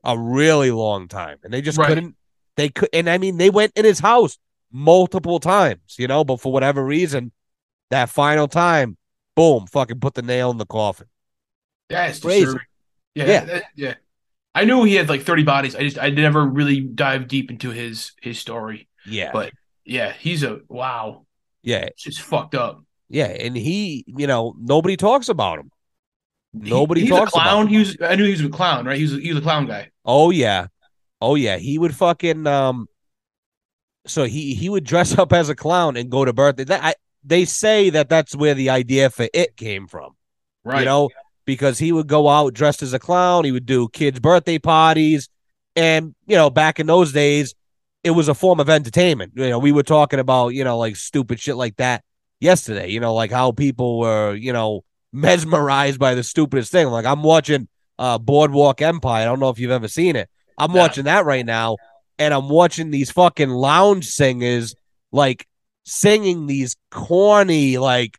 a really long time, and they just Right. couldn't. They could, and I mean, they went in his house multiple times, you know, but for whatever reason, that final time, boom, fucking put the nail in the coffin. That's Crazy. disturbing. Yeah, Yeah. that- yeah. I knew he had like 30 bodies. I just I never really dived deep into his his story. Yeah, But yeah, he's a wow. yeah, It's just fucked up. yeah, and he, you know, nobody talks about him. Nobody he, he's talks a clown. about He was I knew he was a clown, right? He was he was a clown guy. Oh yeah. Oh yeah. He would fucking um so he he would dress (laughs) up as a clown and go to birthday. That I they say that that's where the idea for it came from. Right. You know, because he would go out dressed as a clown, he would do kids' birthday parties and you know, back in those days it was a form of entertainment. You know, we were talking about, you know, like stupid shit like that yesterday, you know, like how people were, you know, (laughs) mesmerized by the stupidest thing. Like I'm watching uh Boardwalk Empire. I don't know if you've ever seen it. I'm No. watching that right now, and I'm watching these fucking lounge singers like singing these corny, like,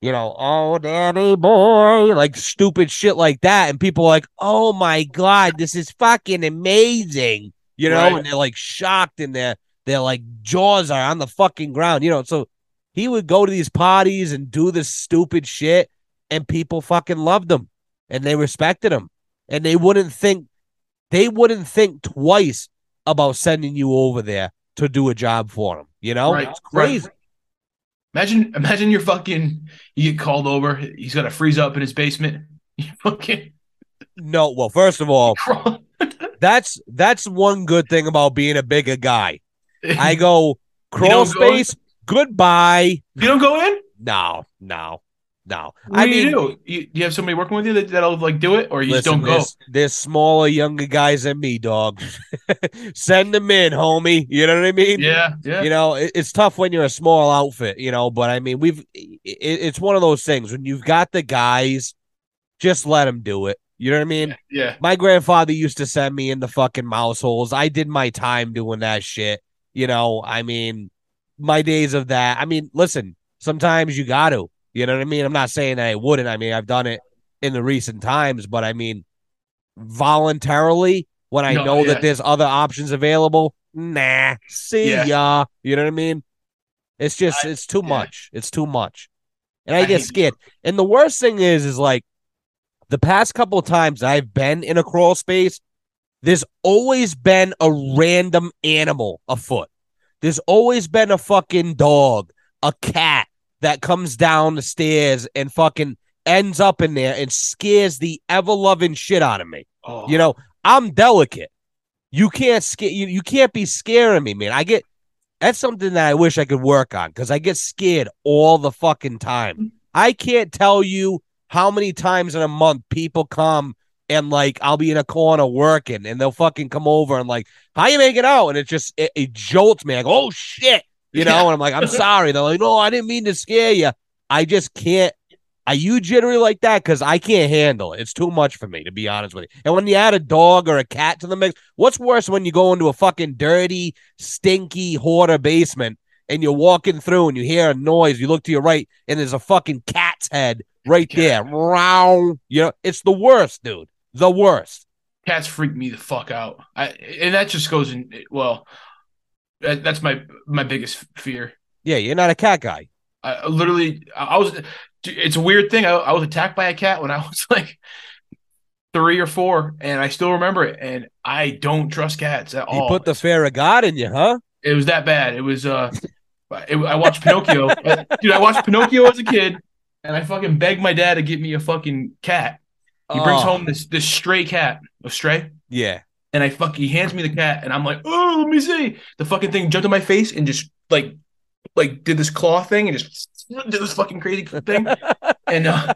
you know, oh daddy boy, like stupid shit like that. And people are like, oh my god, this is fucking amazing. You know, Right. and they're like shocked and their their like jaws are on the fucking ground, you know. So he would go to these parties and do this stupid shit, and people fucking loved him and they respected him. And they wouldn't think they wouldn't think twice about sending you over there to do a job for him. You know? Right, It's crazy. right. Imagine imagine you're fucking you get called over. He's got to freeze up in his basement. (laughs) You fucking No, well, first of all, (laughs) that's that's one good thing about being a bigger guy. I go (laughs) crawl don't go space, goodbye. you don't go in. No, no, no. What I do mean, you do? You, you have somebody working with you that, that'll like do it, or you just don't go. There's, smaller, younger guys than me, dog. (laughs) Send them in, homie. You know what I mean? Yeah, yeah. You know, it, it's tough when you're a small outfit, you know, but I mean, we've, it, it's one of those things when you've got the guys, just let them do it. You know what I mean? yeah. My grandfather used to send me in the fucking mouse holes. I did my time doing that shit. You know, I mean, my days of that. I mean, listen, sometimes you got to. You know what I mean? I'm not saying that I wouldn't. I mean, I've done it in the recent times, but I mean, voluntarily when I No, know yeah. that there's other options available. Nah, see Yeah. ya. You know what I mean? It's just, I- it's too yeah. much. It's too much, and I, I get scared. And the worst thing is, is like the past couple of times I've been in a crawl space, there's always been a random animal afoot. There's always been a fucking dog, a cat that comes down the stairs and fucking ends up in there and scares the ever loving shit out of me. Oh, You know, I'm delicate. You can't scare you, you can't be scaring me, man. I get that's something that I wish I could work on because I get scared all the fucking time. I can't tell you how many times in a month people come and like I'll be in a corner working and they'll fucking come over and like, how you making it out? And it just it, it jolts me. I go, oh shit. You know, Yeah. and I'm like, I'm sorry. They're like, no, I didn't mean to scare you. I just can't. Are you generally like that? Because I can't handle it. It's too much for me, to be honest with you. And when you add a dog or a cat to the mix, what's worse when you go into a fucking dirty, stinky hoarder basement and you're walking through and you hear a noise, you look to your right, and there's a fucking cat's head right there. Row. You know, it's the worst, dude. The worst. cats freak me the fuck out. I and that just goes in. Well, that's my my biggest fear. Yeah, you're not a cat guy. I literally, I was. It's a weird thing. I, I was attacked by a cat when I (laughs) was like three or four, and I still remember it. And I don't trust cats at He all. put the fear of God in you, huh? it was that bad. It was. uh (laughs) it, I watched Pinocchio, (laughs) dude. I watched Pinocchio as a kid, and I fucking begged my dad to get me a fucking cat. He brings Oh, home this this stray cat, a stray. Yeah. And I fuck he hands me the cat and I'm like, oh, let me see. The fucking thing jumped on my face and just like like did this claw thing and just (laughs) did this fucking crazy thing. and uh,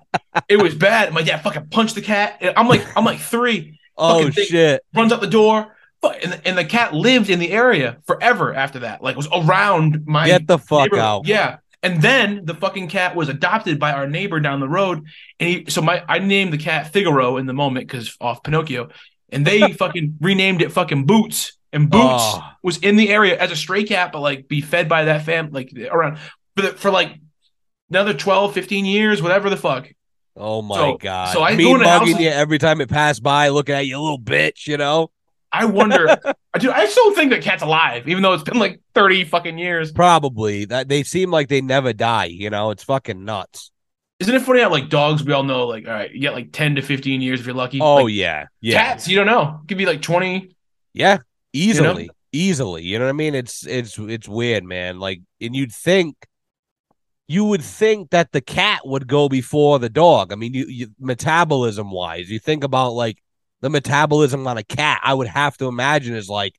it was bad. My dad fucking punched the cat. And I'm like, I'm like three. (laughs) Thing. shit. runs out the door. And, and the cat lived in the area forever after that. Like was around my Get the fuck out. Yeah. And then the fucking cat was adopted by our neighbor down the road. And he, so my, I named the cat Figaro in the moment because off Pinocchio. And they (laughs) fucking renamed it fucking Boots. And Boots Oh. was in the area as a stray cat, but like be fed by that fam, like around. for the, for like another 12, 15 years, whatever the fuck. Oh my So- god! so I me go into mugging houses- you every time it passed by, looking at you, little bitch. You know, I wonder, (laughs) dude. I still think that cat's alive, even though it's been like thirty fucking years. probably that they seem like they never die. You know, it's fucking nuts. Isn't it funny how like dogs, we all know, like all right, you get like ten to fifteen years if you're lucky. Oh Like, yeah, yeah, cats, you don't know. It could be like twenty. yeah, easily, easily. You know what I mean? It's it's it's weird, man. Like, and you'd think. You would think that the cat would go before the dog. I mean, you, you metabolism wise, you think about like the metabolism on a cat. I would have to imagine is like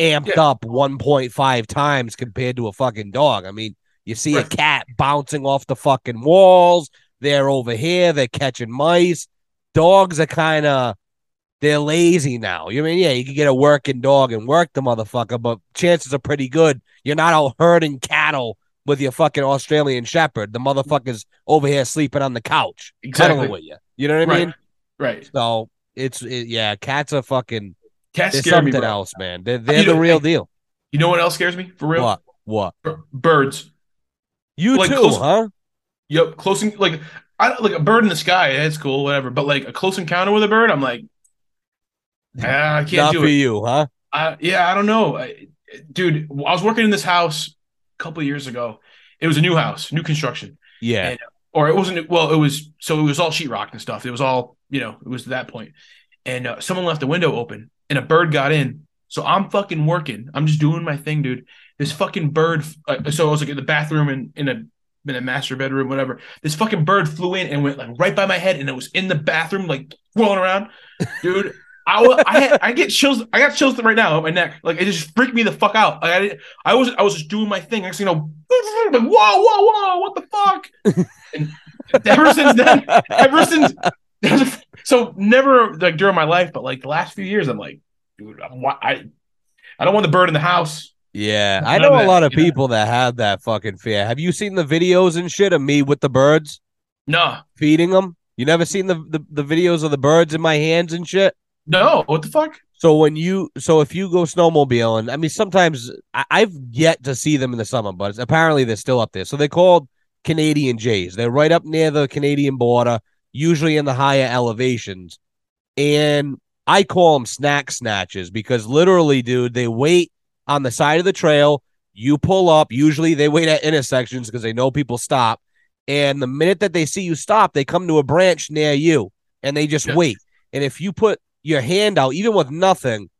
amped Yeah. up 1.5 times compared to a fucking dog. I mean, you see a cat bouncing off the fucking walls. They're over here. They're catching mice. Dogs are kind of they're lazy now. You mean, yeah, you can get a working dog and work the motherfucker, but chances are pretty good you're not out herding cattle with your fucking Australian Shepherd. The motherfucker's over here sleeping on the couch, Exactly. with you. You know what I Right. mean? Right. So it's it, yeah, cats are fucking. Cats scare me, something bro. else, man. They're, they're You the know- real deal. You know what else scares me for real? What? What? B- birds. You Like too, close- huh? Yep. Close like I like a bird in the sky. That's cool, whatever. But like a close encounter with a bird, I'm like, ah, I can't Not do for it. you, huh? I, yeah, I don't know, I, dude. I was working in this house a couple years ago. It was a new house, new construction, Yeah. And- or it wasn't. Well, it was so it was all sheetrock and stuff. It was all you know. It was to that point, and uh, someone left the window open, and a bird got in. So I'm fucking working. I'm just doing my thing, dude. This fucking bird. Uh, so I was like in the bathroom and in a in a master bedroom, whatever. This fucking bird flew in and went like right by my head, and it was in the bathroom, like rolling around, dude. I, I had I get chills. I got chills right now on my neck. Like it just freaked me the fuck out. Like, I I was I was just doing my thing. Next thing you know, (laughs) like whoa whoa whoa, what the fuck? and ever since then, ever since (laughs) so never like during my life, but like the last few years, I'm like, dude, I'm, I I don't want the bird in the house. Yeah. I know a lot of people that have that fucking fear. Have you seen the videos and shit of me with the birds No, feeding them? You never seen the, the, the videos of the birds in my hands and shit? no, what the fuck? So when you so if you go snowmobiling, I mean sometimes I, I've yet to see them in the summer, but apparently they're still up there. So they're called Canadian Jays. They're right up near the Canadian border, usually in the higher elevations. And I call them snack snatches because literally, dude, they wait on the side of the trail. You pull up. Usually they wait at intersections because they know people stop. And the minute that they see you stop, they come to a branch near you and they just wait. And if you put your hand out, even with nothing,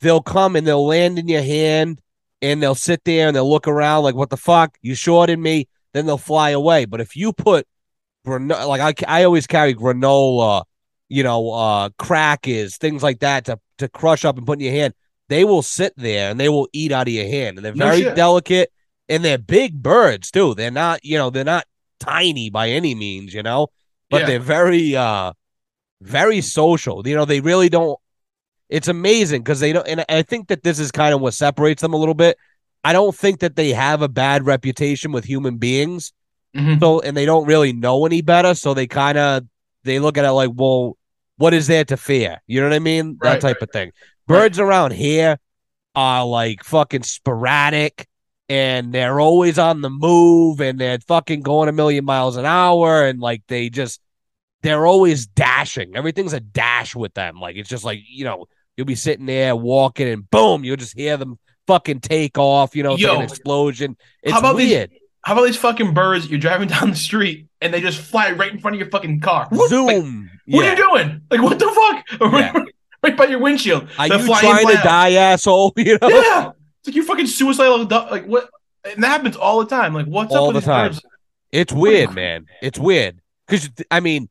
they'll come and they'll land in your hand and they'll sit there and they'll look around like, what the fuck? You shorted me. Then they'll fly away. But if you put, like I, I always carry granola, you know, uh, crackers, things like that to, to crush up and put in your hand, they will sit there and they will eat out of your hand. And they're very shit. delicate and they're big birds too. They're not, you know, they're not tiny by any means, you know, but Yeah. they're very, uh, very social. You know, they really don't. It's amazing because they don't, and I think that this is kind of what separates them a little bit. I don't think that they have a bad reputation with human beings. Mhm. So, and they don't really know any better. So they kind of they look at it like, well, what is there to fear? You know what I mean? That type right. of thing. Birds around here are like fucking sporadic and they're always on the move and they're fucking going a million miles an hour and like they just they're always dashing. Everything's a dash with them. Like it's just like, you know, you'll be sitting there walking and boom, you'll just hear them fucking take off, you know, like Yo. an explosion. It's How about these- How about these fucking birds? You're driving (laughs) down the street and they just fly right in front of your fucking car. Zoom. like, what Yeah. are you doing? Like what the fuck? (laughs) Yeah. Right by your windshield. Are They're you trying to out. die, asshole? (laughs) You know? Yeah, it's like you fucking suicidal. Like what? And that happens all the time. Like what's All up with the time. birds? It's weird, man. It's weird. Cause I mean,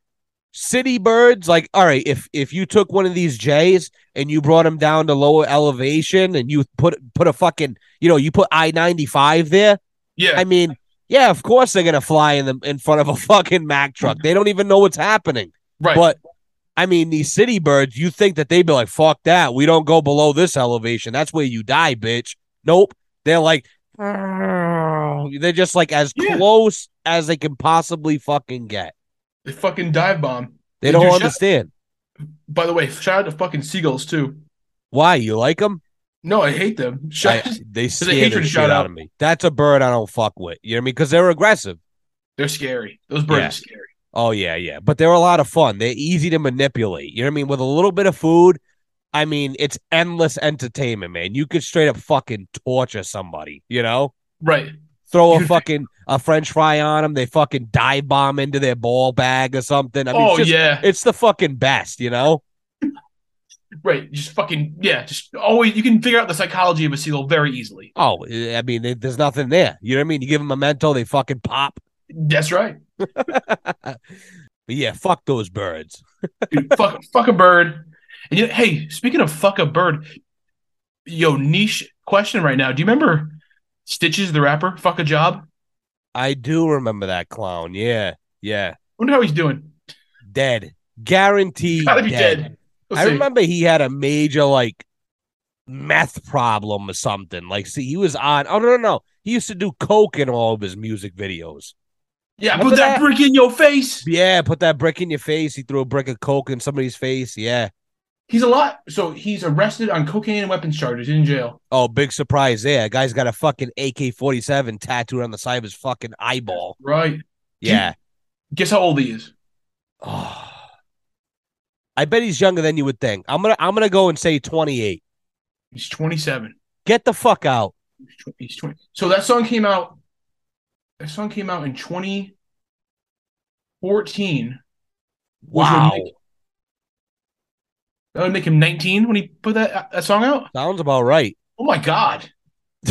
city birds, like, all right, if if you took one of these Jays and you brought them down to lower elevation and you put put a fucking, you know, you put I ninety five there, Yeah, I mean, yeah, of course they're gonna fly in the in front of a fucking Mack truck. They don't even know what's happening. right. But I mean, these city birds, you think that they'd be like, fuck that. We don't go below this elevation. That's where you die, bitch. Nope. They're like, (laughs) they're just like as Yeah. close as they can possibly fucking get. they fucking dive bomb. They Did don't shut- understand. By the way, shout out to fucking seagulls too. Why? You like them? No, I hate them. I, (laughs) they scare the hatred shit out out. of me. That's a bird I don't fuck with. You know what I mean? Because they're aggressive. They're scary. Those birds Yeah. are scary. Oh yeah, yeah. But they're a lot of fun. They're easy to manipulate. You know what I mean? With a little bit of food, I mean, it's endless entertainment, man. You could straight up fucking torture somebody, you know? Right. Throw a fucking a french fry on them, they fucking dive bomb into their ball bag or something. I mean, oh it's, just, yeah. it's the fucking best, you know? Right. Just fucking yeah. Just always you can figure out the psychology of a seal very easily. Oh, I mean, there's nothing there. You know what I mean? You give them a memento, they fucking pop. That's right. (laughs) But yeah, fuck those birds. (laughs) Dude, fuck, fuck a bird. And you, hey, speaking of fuck a bird, yo, niche question right now. Do you remember Stitches the rapper? Fuck a job. I do remember that clown. Yeah, yeah. Wonder how he's doing. Dead. Guaranteed. Gotta be dead. dead. Let's I see. remember he had a major like meth problem or something. Like, see, he was on. Oh no, no, no. He used to do coke in all of his music videos. Yeah, Remember put that, that? brick in your face. Yeah, put that brick in your face. He threw a brick of coke in somebody's face. Yeah. He's a lot. So he's arrested on cocaine and weapons charges in jail. Oh, big surprise there. Guy's got a fucking AK forty seven tattooed on the side of his fucking eyeball. Right. Yeah. Guess how old he is? Oh. (sighs) I bet he's younger than you would think. I'm gonna I'm gonna go and say twenty eight. He's 27. Get the fuck out. He's 20. So that song came out. That song came out in 2014. which would Wow. make- that would make him 19 when he put that, uh, that song out. Sounds about right. Oh my god! (laughs)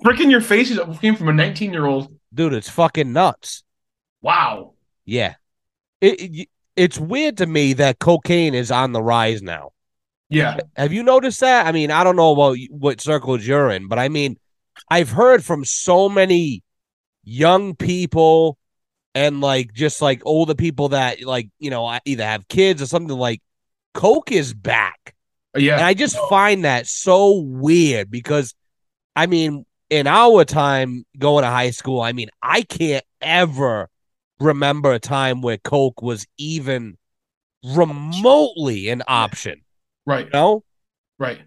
Brick in your face is- came from a 19 year old. Dude, it's fucking nuts. Wow. Yeah. It, it it's weird to me that cocaine is on the rise now. Yeah. Have you noticed that? I mean, I don't know about what circles you're in, but I mean, I've heard from so many young people and like just like older people that like, you know, either have kids or something like coke is back. Yeah. And I just find that so weird because I mean, in our time going to high school, I mean, I can't ever remember a time where Coke was even remotely an option. right. You know? Right.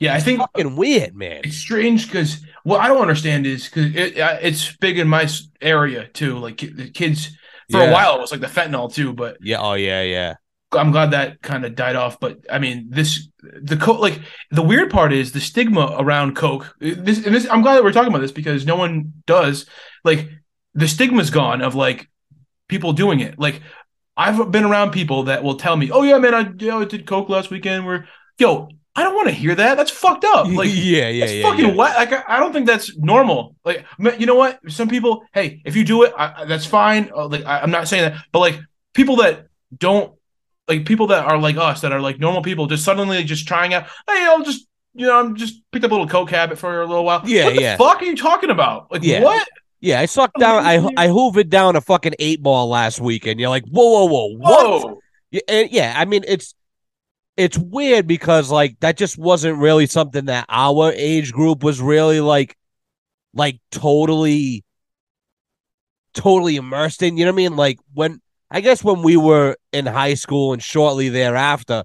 Yeah. I think fucking weird, man. it's strange because what I don't understand is because it, uh, it's big in my area too. Like the kids for Yeah. a while it was like the fentanyl too, but Yeah, oh yeah, yeah. I'm glad that kind of died off. But I mean, this the coke like the weird part is the stigma around coke. This and this I'm glad that we're talking about this because no one does like the stigma's gone of like people doing it. Like I've been around people that will tell me, "Oh yeah, man, I, you know, I did coke last weekend." Where yo, I don't want to hear that. That's fucked up. (laughs) Like yeah, yeah, it's yeah. fucking yeah. wet. Like I, I don't think that's normal. Like you know what? Some people, hey, if you do it, I, that's fine. Uh, Like I, I'm not saying that, but like people that don't, like people that are like us, that are like normal people, just suddenly just trying out. Hey, I'll just you know, I'm just picked up a little coke habit for a little while. Yeah, what the yeah. fuck are you talking about? Like Yeah. what? Yeah, I sucked down I I hoovered down a fucking eight ball last weekend. You're like, whoa, whoa, whoa, what? Whoa. Yeah, and yeah, I mean it's it's weird because like that just wasn't really something that our age group was really like like totally totally immersed in. You know what I mean? Like when I guess when we were in high school and shortly thereafter,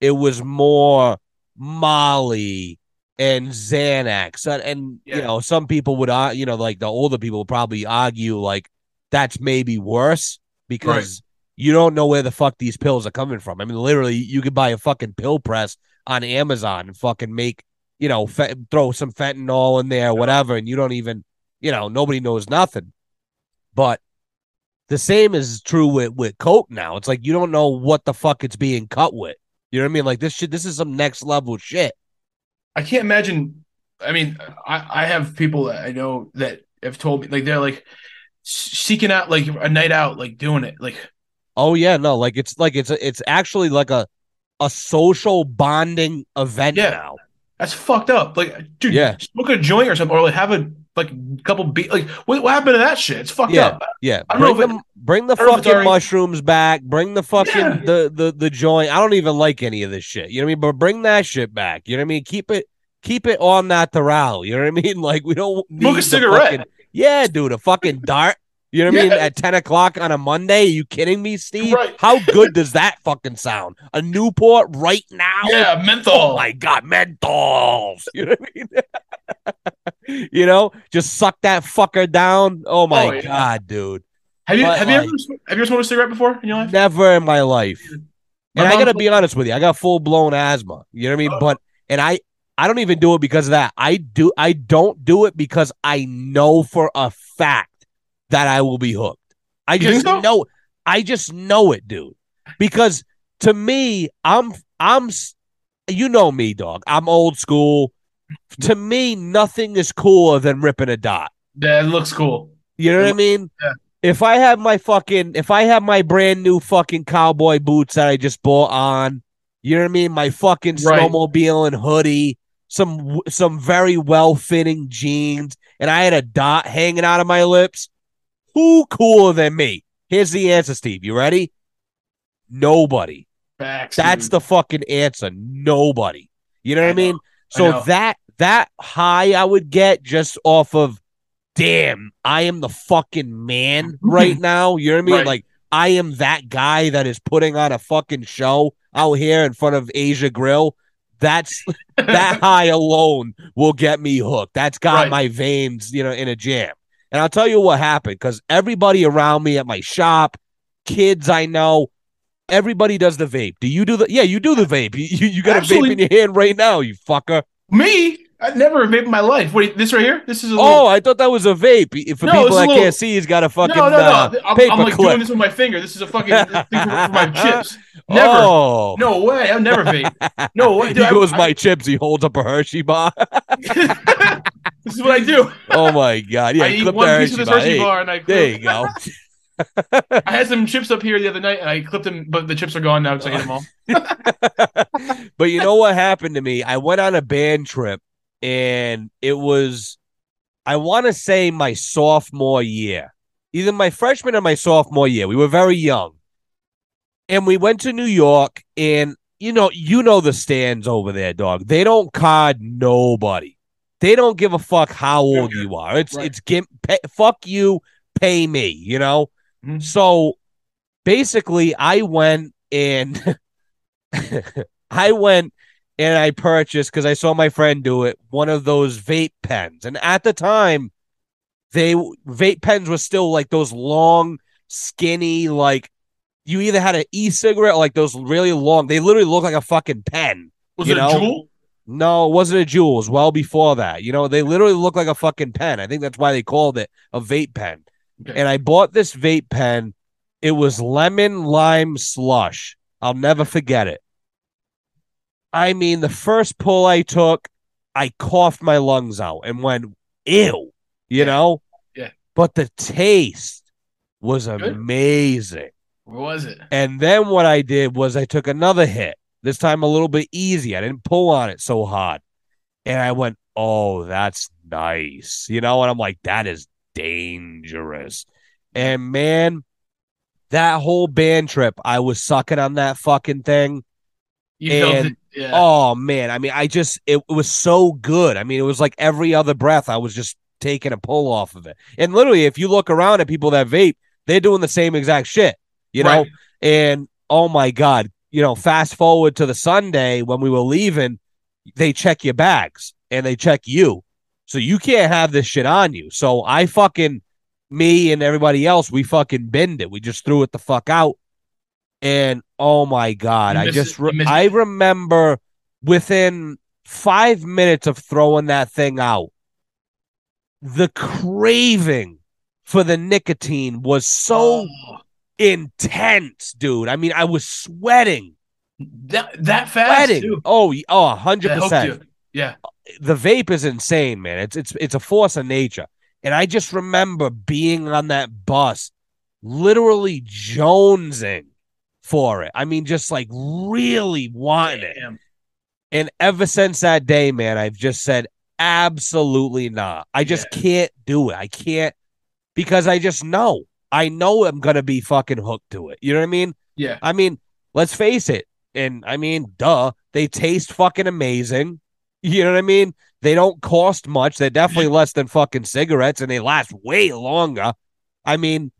it was more Molly and Xanax, and, and you know some people would, uh, you know, like the older people would probably argue like that's maybe worse because you don't know where the fuck these pills are coming from. I mean, literally, you could buy a fucking pill press on Amazon and fucking make, you know, fe- throw some fentanyl in there, whatever, and you don't even, you know, nobody knows nothing. But the same is true with with coke now. It's like you don't know what the fuck it's being cut with. You know what I mean? Like this shit. This is some next level shit. I can't imagine. I mean, I, I have people that I know that have told me like they're like seeking out like a night out, like doing it, like Oh yeah, no, like it's like it's it's actually like a a social bonding event Yeah. now. That's fucked up. Like, dude, Yeah. smoke a joint or something, or like have a like couple be like what, what happened to that shit? It's fucked Yeah. up. Yeah, I don't know bring if them, bring the I don't know if it's fucking already- mushrooms back. Bring the fucking Yeah. the, the the joint. I don't even like any of this shit. You know what I mean? But bring that shit back. You know what I mean? Keep it keep it on that natural. You know what I mean? (laughs) Like we don't need Smoke a cigarette. fucking- yeah, dude, a fucking dart. You know what I mean? At 10 o'clock on a Monday? Are you kidding me, Steve? Right. How good does that fucking sound? A Newport right now? Yeah, menthol. Oh my god, menthols. You know what I mean? (laughs) you know, just suck that fucker down. Oh my Oh, yeah. god, dude. have you but, have you ever have you ever smoked a cigarette before in your life? Never in my life. My And I gotta be honest with you, I got full blown asthma. You know what I mean? Oh. But and I I don't even do it because of that. I do I don't do it because I know for a fact that I will be hooked. I just so? know I just know it, dude. Because to me, I'm I'm you know me, dog. I'm old school. To me, nothing is cooler than ripping a dot. That looks cool. You know what I mean? Yeah. If I have my fucking, if I have my brand new fucking cowboy boots that I just bought on, you know what I mean? My fucking Right. snowmobile and hoodie, some some very well fitting jeans, and I had a dot hanging out of my lips. Who cooler than me? Here's the answer, Steve. You ready? Nobody. Facts. That's dude. the fucking answer. Nobody. You know what I, I know. mean? I So know. that that high I would get just off of damn, I am the fucking man (laughs) right now. You know what I mean? Right. Like I am that guy that is putting on a fucking show out here in front of Asia Grill. That's (laughs) that high alone will get me hooked. That's got Right. my veins, you know, in a jam. And I'll tell you what happened because everybody around me at my shop, kids I know, everybody does the vape. Do you do the? Yeah, you do the vape. You you, got a vape in your hand right now, you fucker. Me? I never vape in my life. Wait, this right here? This is a Oh, little, I thought that was a vape. For No, people that little- can't see, he's got a fucking no, no, no. uh, I'm, I'm like clip. doing this with my finger. This is a fucking thing for, for my (laughs) chips. Never. Oh, No way. I'll never vape. No way. (laughs) he Dude, I- goes I- my chips. He holds up a Hershey bar. (laughs) this is what I do. (laughs) oh my god! Yeah, I eat one the piece of this. Hershey Hey, bar and I clip. there you go. (laughs) (laughs) I had some chips up here the other night and I clipped them, but the chips are gone now because I ate them all. but you know what happened to me? I went on a band trip and it was I want to say my sophomore year. Either my freshman or my sophomore year. We were very young. And we went to New York and you know, you know the stands over there, dog. They don't card nobody. They don't give a fuck how old you are. It's Right. it's give, pay, fuck you, pay me, you know? Mhm. So basically I went and (laughs) I went and I purchased because I saw my friend do it one of those vape pens, and at the time, they vape pens were still like those long, skinny, like you either had an e-cigarette or like those really long. They literally look like a fucking pen. Was You it know? a Juul? No, it wasn't a Juul. It was well before that. You know, they literally look like a fucking pen. I think that's why they called it a vape pen. Okay. And I bought this vape pen. It was lemon lime slush. I'll never forget it. I mean, the first pull I took, I coughed my lungs out and went, ew, you Yeah. know? Yeah. But the taste was Good. amazing. What was it? And then what I did was I took another hit, this time a little bit easy. I didn't pull on it so hard. And I went, oh, that's nice. You know, and I'm like, that is dangerous. And man, that whole band trip, I was sucking on that fucking thing. You And-. Yeah. Oh man, I mean, I just it, it was so good. I mean, it was like every other breath, I was just taking a pull off of it. And literally, if you look around at people that vape, they're doing the same exact shit, you know. Right. And oh my god, you know, fast forward to the Sunday when we were leaving, they check your bags and they check you, so you can't have this shit on you. So I fucking me and everybody else, we fucking binned it. We just threw it the fuck out. And oh my god, I just re- I remember within five minutes of throwing that thing out, the craving for the nicotine was so Oh, intense, dude. I mean, I was sweating, that that fast sweating. too. Oh, oh, hundred percent. Yeah. The vape is insane, man. It's it's it's a force of nature. And I just remember being on that bus, literally jonesing for it. I mean, just like really wanting it. And ever since that day, man, I've just said absolutely not. I just can't do it. I can't because I just know. I know I'm gonna be fucking hooked to it. You know what I mean? Yeah. I mean, let's face it. And I mean, duh, they taste fucking amazing. You know what I mean? They don't cost much. They're definitely less than fucking cigarettes and they last way longer. I mean,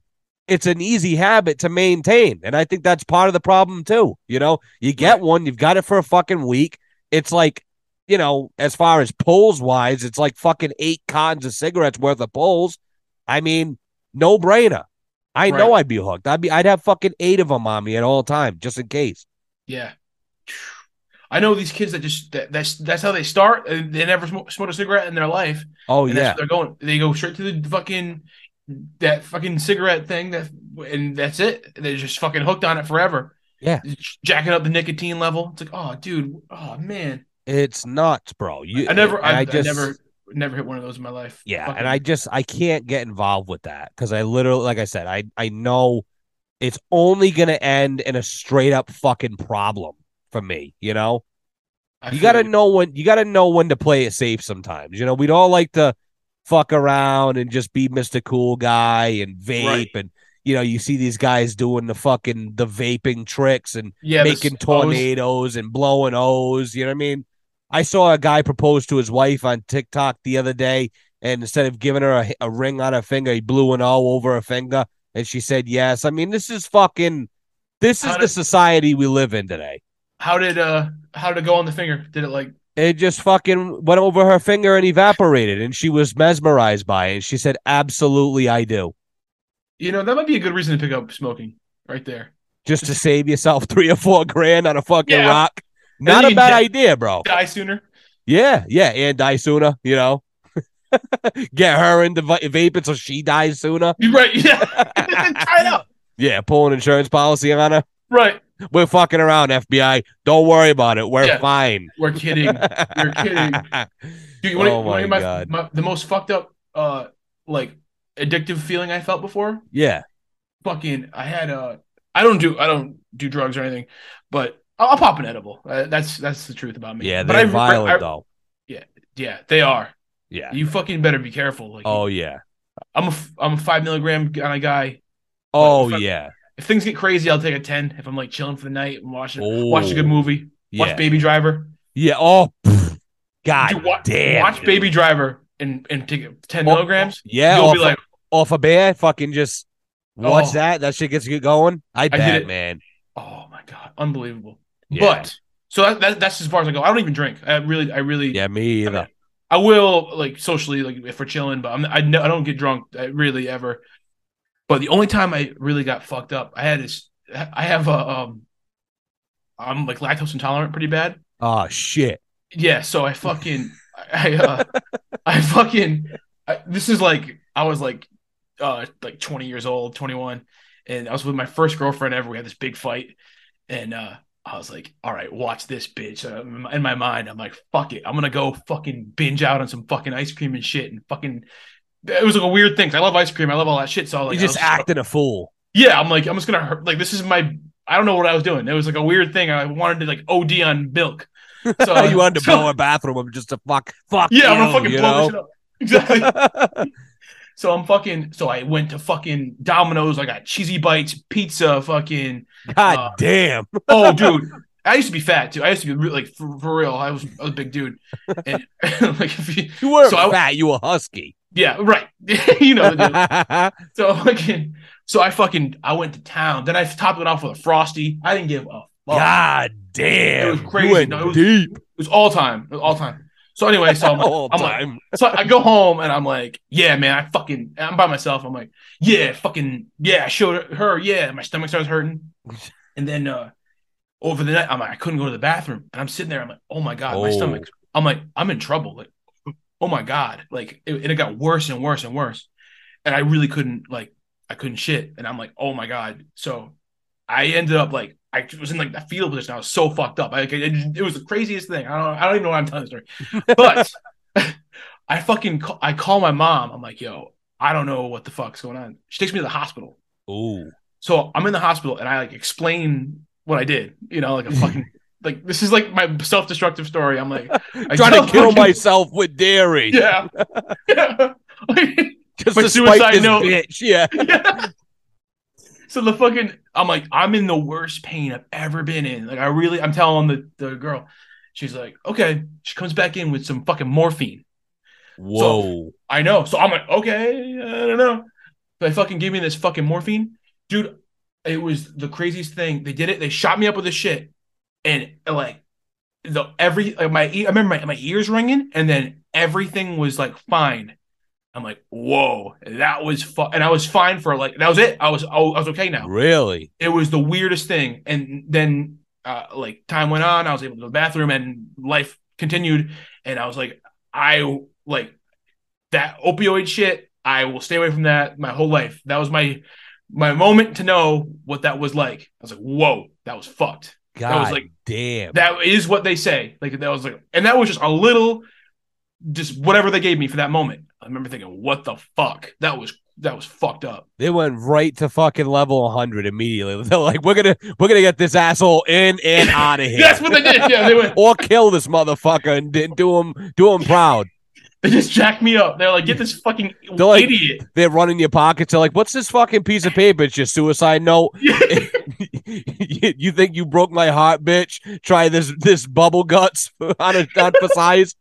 it's an easy habit to maintain. And I think that's part of the problem too. You know, you get one, you've got it for a fucking week. It's like, you know, as far as pulls wise, it's like fucking eight cons of cigarettes worth of pulls. I mean, no brainer. I know I'd be hooked. I'd be I'd have fucking eight of them on me at all time, just in case. Yeah. I know these kids that just that, that's that's how they start. And they never smoke, smoke a cigarette in their life. Oh yeah. they're going. They go straight to the fucking that fucking cigarette thing. That and that's it. They're just fucking hooked on it forever. Yeah. jacking up the nicotine level. It's like, oh, dude, oh man. It's nuts, bro. You I never, I, I I just never, never hit one of those in my life. Yeah, Fucking- and I just I can't get involved with that because I literally, like I said, I I know it's only gonna end in a straight up fucking problem for me. You know, I you gotta know when you gotta know when to play it safe. Sometimes, you know, we'd all like to fuck around and just be Mister Cool Guy and vape Right. and. You know, you see these guys doing the fucking the vaping tricks and yeah, making O's- tornadoes and blowing O's. You know what I mean? I saw a guy propose to his wife on TikTok the other day, and instead of giving her a, a ring on her finger, he blew an O over her finger, and she said yes. I mean, this is fucking. This is How the society we live in today. How did uh how did it go on the finger? Did it like It just fucking went over her finger and evaporated, and she was mesmerized by it. And she said, "Absolutely, I do." you know that might be a good reason to pick up smoking right there. Just to save yourself three or four grand on a fucking Yeah. rock. Not a bad idea, bro. Die sooner. Yeah, yeah, and die sooner, you know. (laughs) Get her into va- vaping so she dies sooner. You're (laughs) right. Yeah. (laughs) Try it out. Yeah, pull an insurance policy on her. Right. We're fucking around, FBI. Don't worry about it. We're Yeah. fine. We're kidding. We're kidding. Dude, you want Oh to my hear my, the most fucked up uh like addictive feeling I felt before? yeah. Fucking I had uh I don't do I don't do drugs or anything, but I'll, I'll pop an edible. Uh, that's that's the truth about me. Yeah, but they're I- violent I- though. Yeah, yeah, they are. Yeah. You fucking better be careful. Like Oh yeah. I'm a I'm a five milligram kind of guy. Oh if I- yeah. If things get crazy, I'll take a ten. If I'm like chilling for the night and watching Oh, watch a good movie, watch Yeah. Baby Driver. Yeah. Oh pff. God Dude, wa- damn. watch dude. Baby Driver and and take ten Oh, milligrams. Yeah. You'll be like, off a bear. Fucking just watch Oh. that. That shit gets you going. I did bet, it. man. oh my god, unbelievable. Yeah. But so that, that that's as far as I go. I don't even drink. I really, I really, Yeah, me either. I will like socially, like if we're chilling, but I'm, I no, I don't get drunk I really ever. But the only time I really got fucked up, I had this. I have a um, I'm like lactose intolerant pretty bad. Oh shit. Yeah, so I fucking, I, uh, I fucking, I, this is like I was like, uh, like 20 years old, 21, and I was with my first girlfriend ever. We had this big fight, and uh, I was like, all right, watch this bitch. Uh, in my- mind, I'm like, fuck it, I'm gonna go fucking binge out on some fucking ice cream and shit, and fucking. It was like a weird thing. I love ice cream. I love all that shit. So I like, you just acting a fool. yeah, I'm like, I'm just gonna hurt. Like, this is my. I don't know what I was doing. It was like a weird thing. I wanted to like OD on milk. So (laughs) you wanted to so- blow a bathroom up just to fuck, fuck. Yeah, I'm gonna fucking you blow this shit up. Exactly. (laughs) so I'm fucking. So I went to fucking Domino's. I got cheesy bites, pizza, fucking. God Uh, damn. (laughs) Oh, dude. I used to be fat too. I used to be like for, for real. I was, I was a big dude. And (laughs) like, if you, You weren't so I- fat. You were husky. yeah, right. (laughs) you know. So fucking. So I fucking. I went to town. Then I topped it off with a frosty. I didn't give a fuck. God damn. It was crazy. No, it was- deep. It was all time. It was all time. So anyway, so I'm (laughs) like, I'm like, so I go home and I'm like, yeah, man, I fucking, I'm by myself. I'm like, yeah, fucking, yeah, I showed her, yeah. My stomach starts hurting. (laughs) And then uh over the night, I'm like, I couldn't go to the bathroom. And I'm sitting there, I'm like, oh my God, my Oh. stomach. I'm like, I'm in trouble. Like, oh my God. Like, it, it got worse and worse and worse. And I really couldn't, like, I couldn't shit. And I'm like, oh my God. So I ended up like, I was in like the fetal position. I was so fucked up. Like, it, it was the craziest thing. I don't, I don't even know why I'm telling the story. (laughs) But I fucking, call, I call my mom. I'm like, yo, I don't know what the fuck's going on. She takes me to the hospital. Ooh. So I'm in the hospital and I like explain what I did. You know, like a fucking (laughs) like this is like my self-destructive story. I'm like, (laughs) I Trying to kill fucking- myself with dairy. yeah, yeah. Like, Just my suicide note. bitch. Yeah. yeah. So the fucking, I'm like, I'm in the worst pain I've ever been in. Like, I really, I'm telling the the girl, she's like, okay. She comes back in with some fucking morphine. Whoa. I know. So I'm like, okay, I don't know. They fucking gave me this fucking morphine, dude. It was the craziest thing. They did it. They shot me up with this shit, and like the every like my I remember my, my ears ringing, and then everything was like fine. I'm like, whoa, that was fun, and I was fine for like that was it. I was I was okay now. Really? It was the weirdest thing, and then uh, like time went on, I was able to go to the bathroom, and life continued, and I was like, I like that opioid shit. I will stay away from that my whole life. That was my my moment to know what that was like. I was like, whoa, that was fucked. God that was like damn. that is what they say. Like that was like, and that was just a little, just whatever they gave me for that moment. I remember thinking, what the fuck? That was that was fucked up. they went right to fucking level 100 immediately. (laughs) They're like, we're gonna we're gonna get this asshole in and (laughs) out of here, That's what they did. Yeah, they went. (laughs) or kill this motherfucker and, and do him do him proud. They just jacked me up. They're like, get this fucking They're like- idiot. They're running your pockets. They're like, what's this fucking piece of paper? It's your suicide note. you you think you broke my heart, bitch? Try this this bubble guts on a on for size.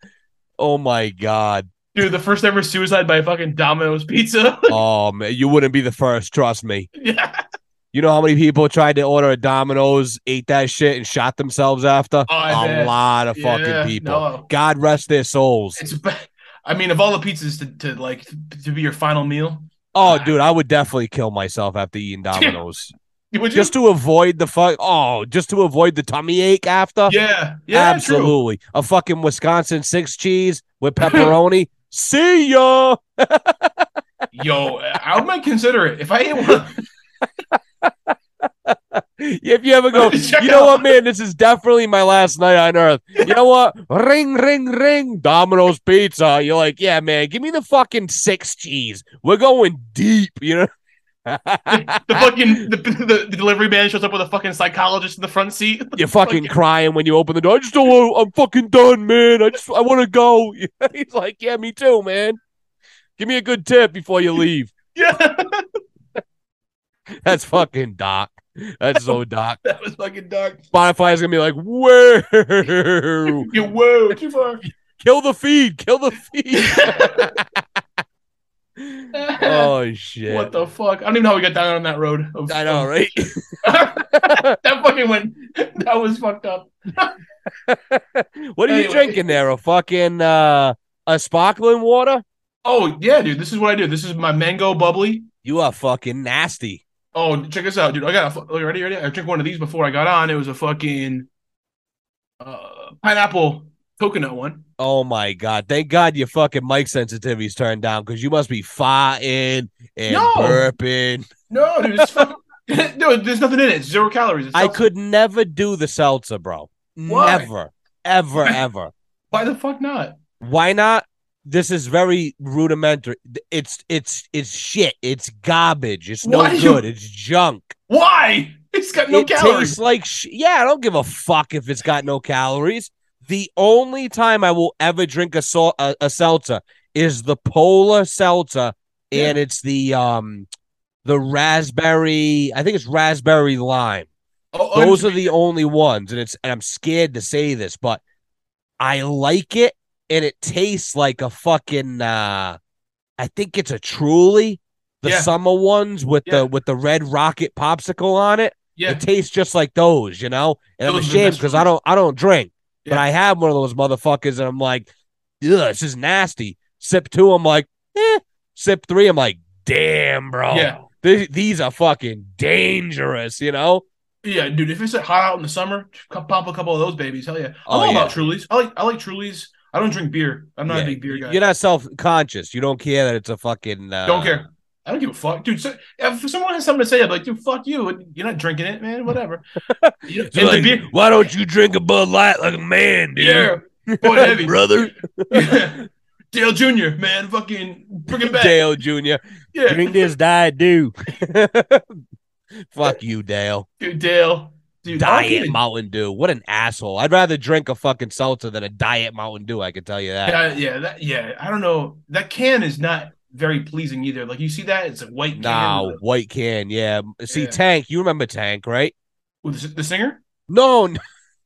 Oh my god. Dude, the first ever suicide by fucking Domino's Pizza. (laughs) Oh man, you wouldn't be the first. Trust me. yeah. You know how many people tried to order a Domino's, ate that shit, and shot themselves after? Oh, a bet. lot of Yeah, fucking people. no. God rest their souls. It's I mean, of all the pizzas to, to like to be your final meal, Oh, dude, I would definitely kill myself after eating (laughs) Domino's. just to avoid the fuck. Oh, just to avoid the tummy ache after. yeah, yeah, true. Absolutely. A fucking Wisconsin six cheese with (laughs) pepperoni. See ya. Yo, I might consider it if I ate one. (laughs) If you ever go, (laughs) you know out. what, man? This is definitely my last night on earth. You know what? (laughs) Ring, ring, ring. Domino's Pizza. You're like, yeah, man, give me the fucking six cheese. We're going deep, you know? The (laughs) fucking the, the, the delivery man shows up with a fucking psychologist in the front seat. (laughs) You're fucking crying when you open the door. I just don't want. I'm fucking done, man. I just I want to go. (laughs) He's like, yeah, me too, man. Give me a good tip before you leave. yeah, That's fucking Doc. That's so Doc. that was fucking dark. Spotify's gonna be like, whoa, You whoa, too far. kill the feed, kill the feed. Oh shit! (laughs) What the fuck? I don't even know how we got down on that road. of- I know, right? (laughs) (laughs) that fucking went. That was fucked up. what are you drinking there? A fucking uh, a sparkling water? Oh yeah, dude. This is what I do. This is my mango bubbly. You are fucking nasty. Oh, check this out, dude. I got a ready, ready. I drank one of these before I got on. It was a fucking uh, pineapple coconut one. Oh my god! Thank God your fucking mic sensitivity's turned down because you must be farting and No. burping. No, dude, it's fucking. (laughs) no, there's nothing in it. It's zero calories. It's I could never do the seltzer, bro. Why? Never, ever, (laughs) ever. Why the fuck not? Why not? This is very rudimentary. It's it's it's shit. It's garbage. It's no Why do you- good. It's junk. Why? It's got no it calories. tastes like sh- yeah. I don't give a fuck if it's got no calories. The only time I will ever drink a, sal- a, a seltzer is the polar seltzer, and it's the um the raspberry. I think it's raspberry lime. Oh, oh, Those are the only ones, and it's and I'm scared to say this, but I like it, and it tastes like a fucking. uh I think it's a Truly, the Yeah. summer ones with Yeah. the with the red rocket popsicle on it. yeah. It tastes just like those, you know. And I'm Those ashamed because I don't I don't drink, but I have one of those motherfuckers, and I'm like, ugh, this is nasty. Sip two, I'm like, eh. Sip three, I'm like, damn, bro. Yeah. Th- these are fucking dangerous, you know. Yeah, dude. If it's hot out in the summer, pop a couple of those babies. Hell yeah. I'm Oh, all yeah. about Trulies. I like I like Trulies. I don't drink beer. I'm not Yeah, a big beer guy. You're not self conscious. You don't care that it's a fucking. Uh, don't care. I don't give a fuck, dude. So, if someone has something to say, I'm like, dude, fuck you. You're not drinking it, man. Whatever. (laughs) You know, It's and the like, beer- why don't you drink a Bud Light like a man, dude? yeah, Boy, heavy, (laughs) brother. (laughs) Dale Jr. Man, fucking bring it back. Dale Jr. yeah, Drink this diet do. Fuck you, Dale. dude, Dale. Dude, Diet even- Mountain Dew. What an asshole. I'd rather drink a fucking seltzer than a diet Mountain Dew. I can tell you that. Yeah, yeah, that, yeah. I don't know. That can is not very pleasing either. Like you see that, it's a white can. No, with, white can. Yeah. See, Yeah. Tank. You remember Tank, right? with the, the singer. No,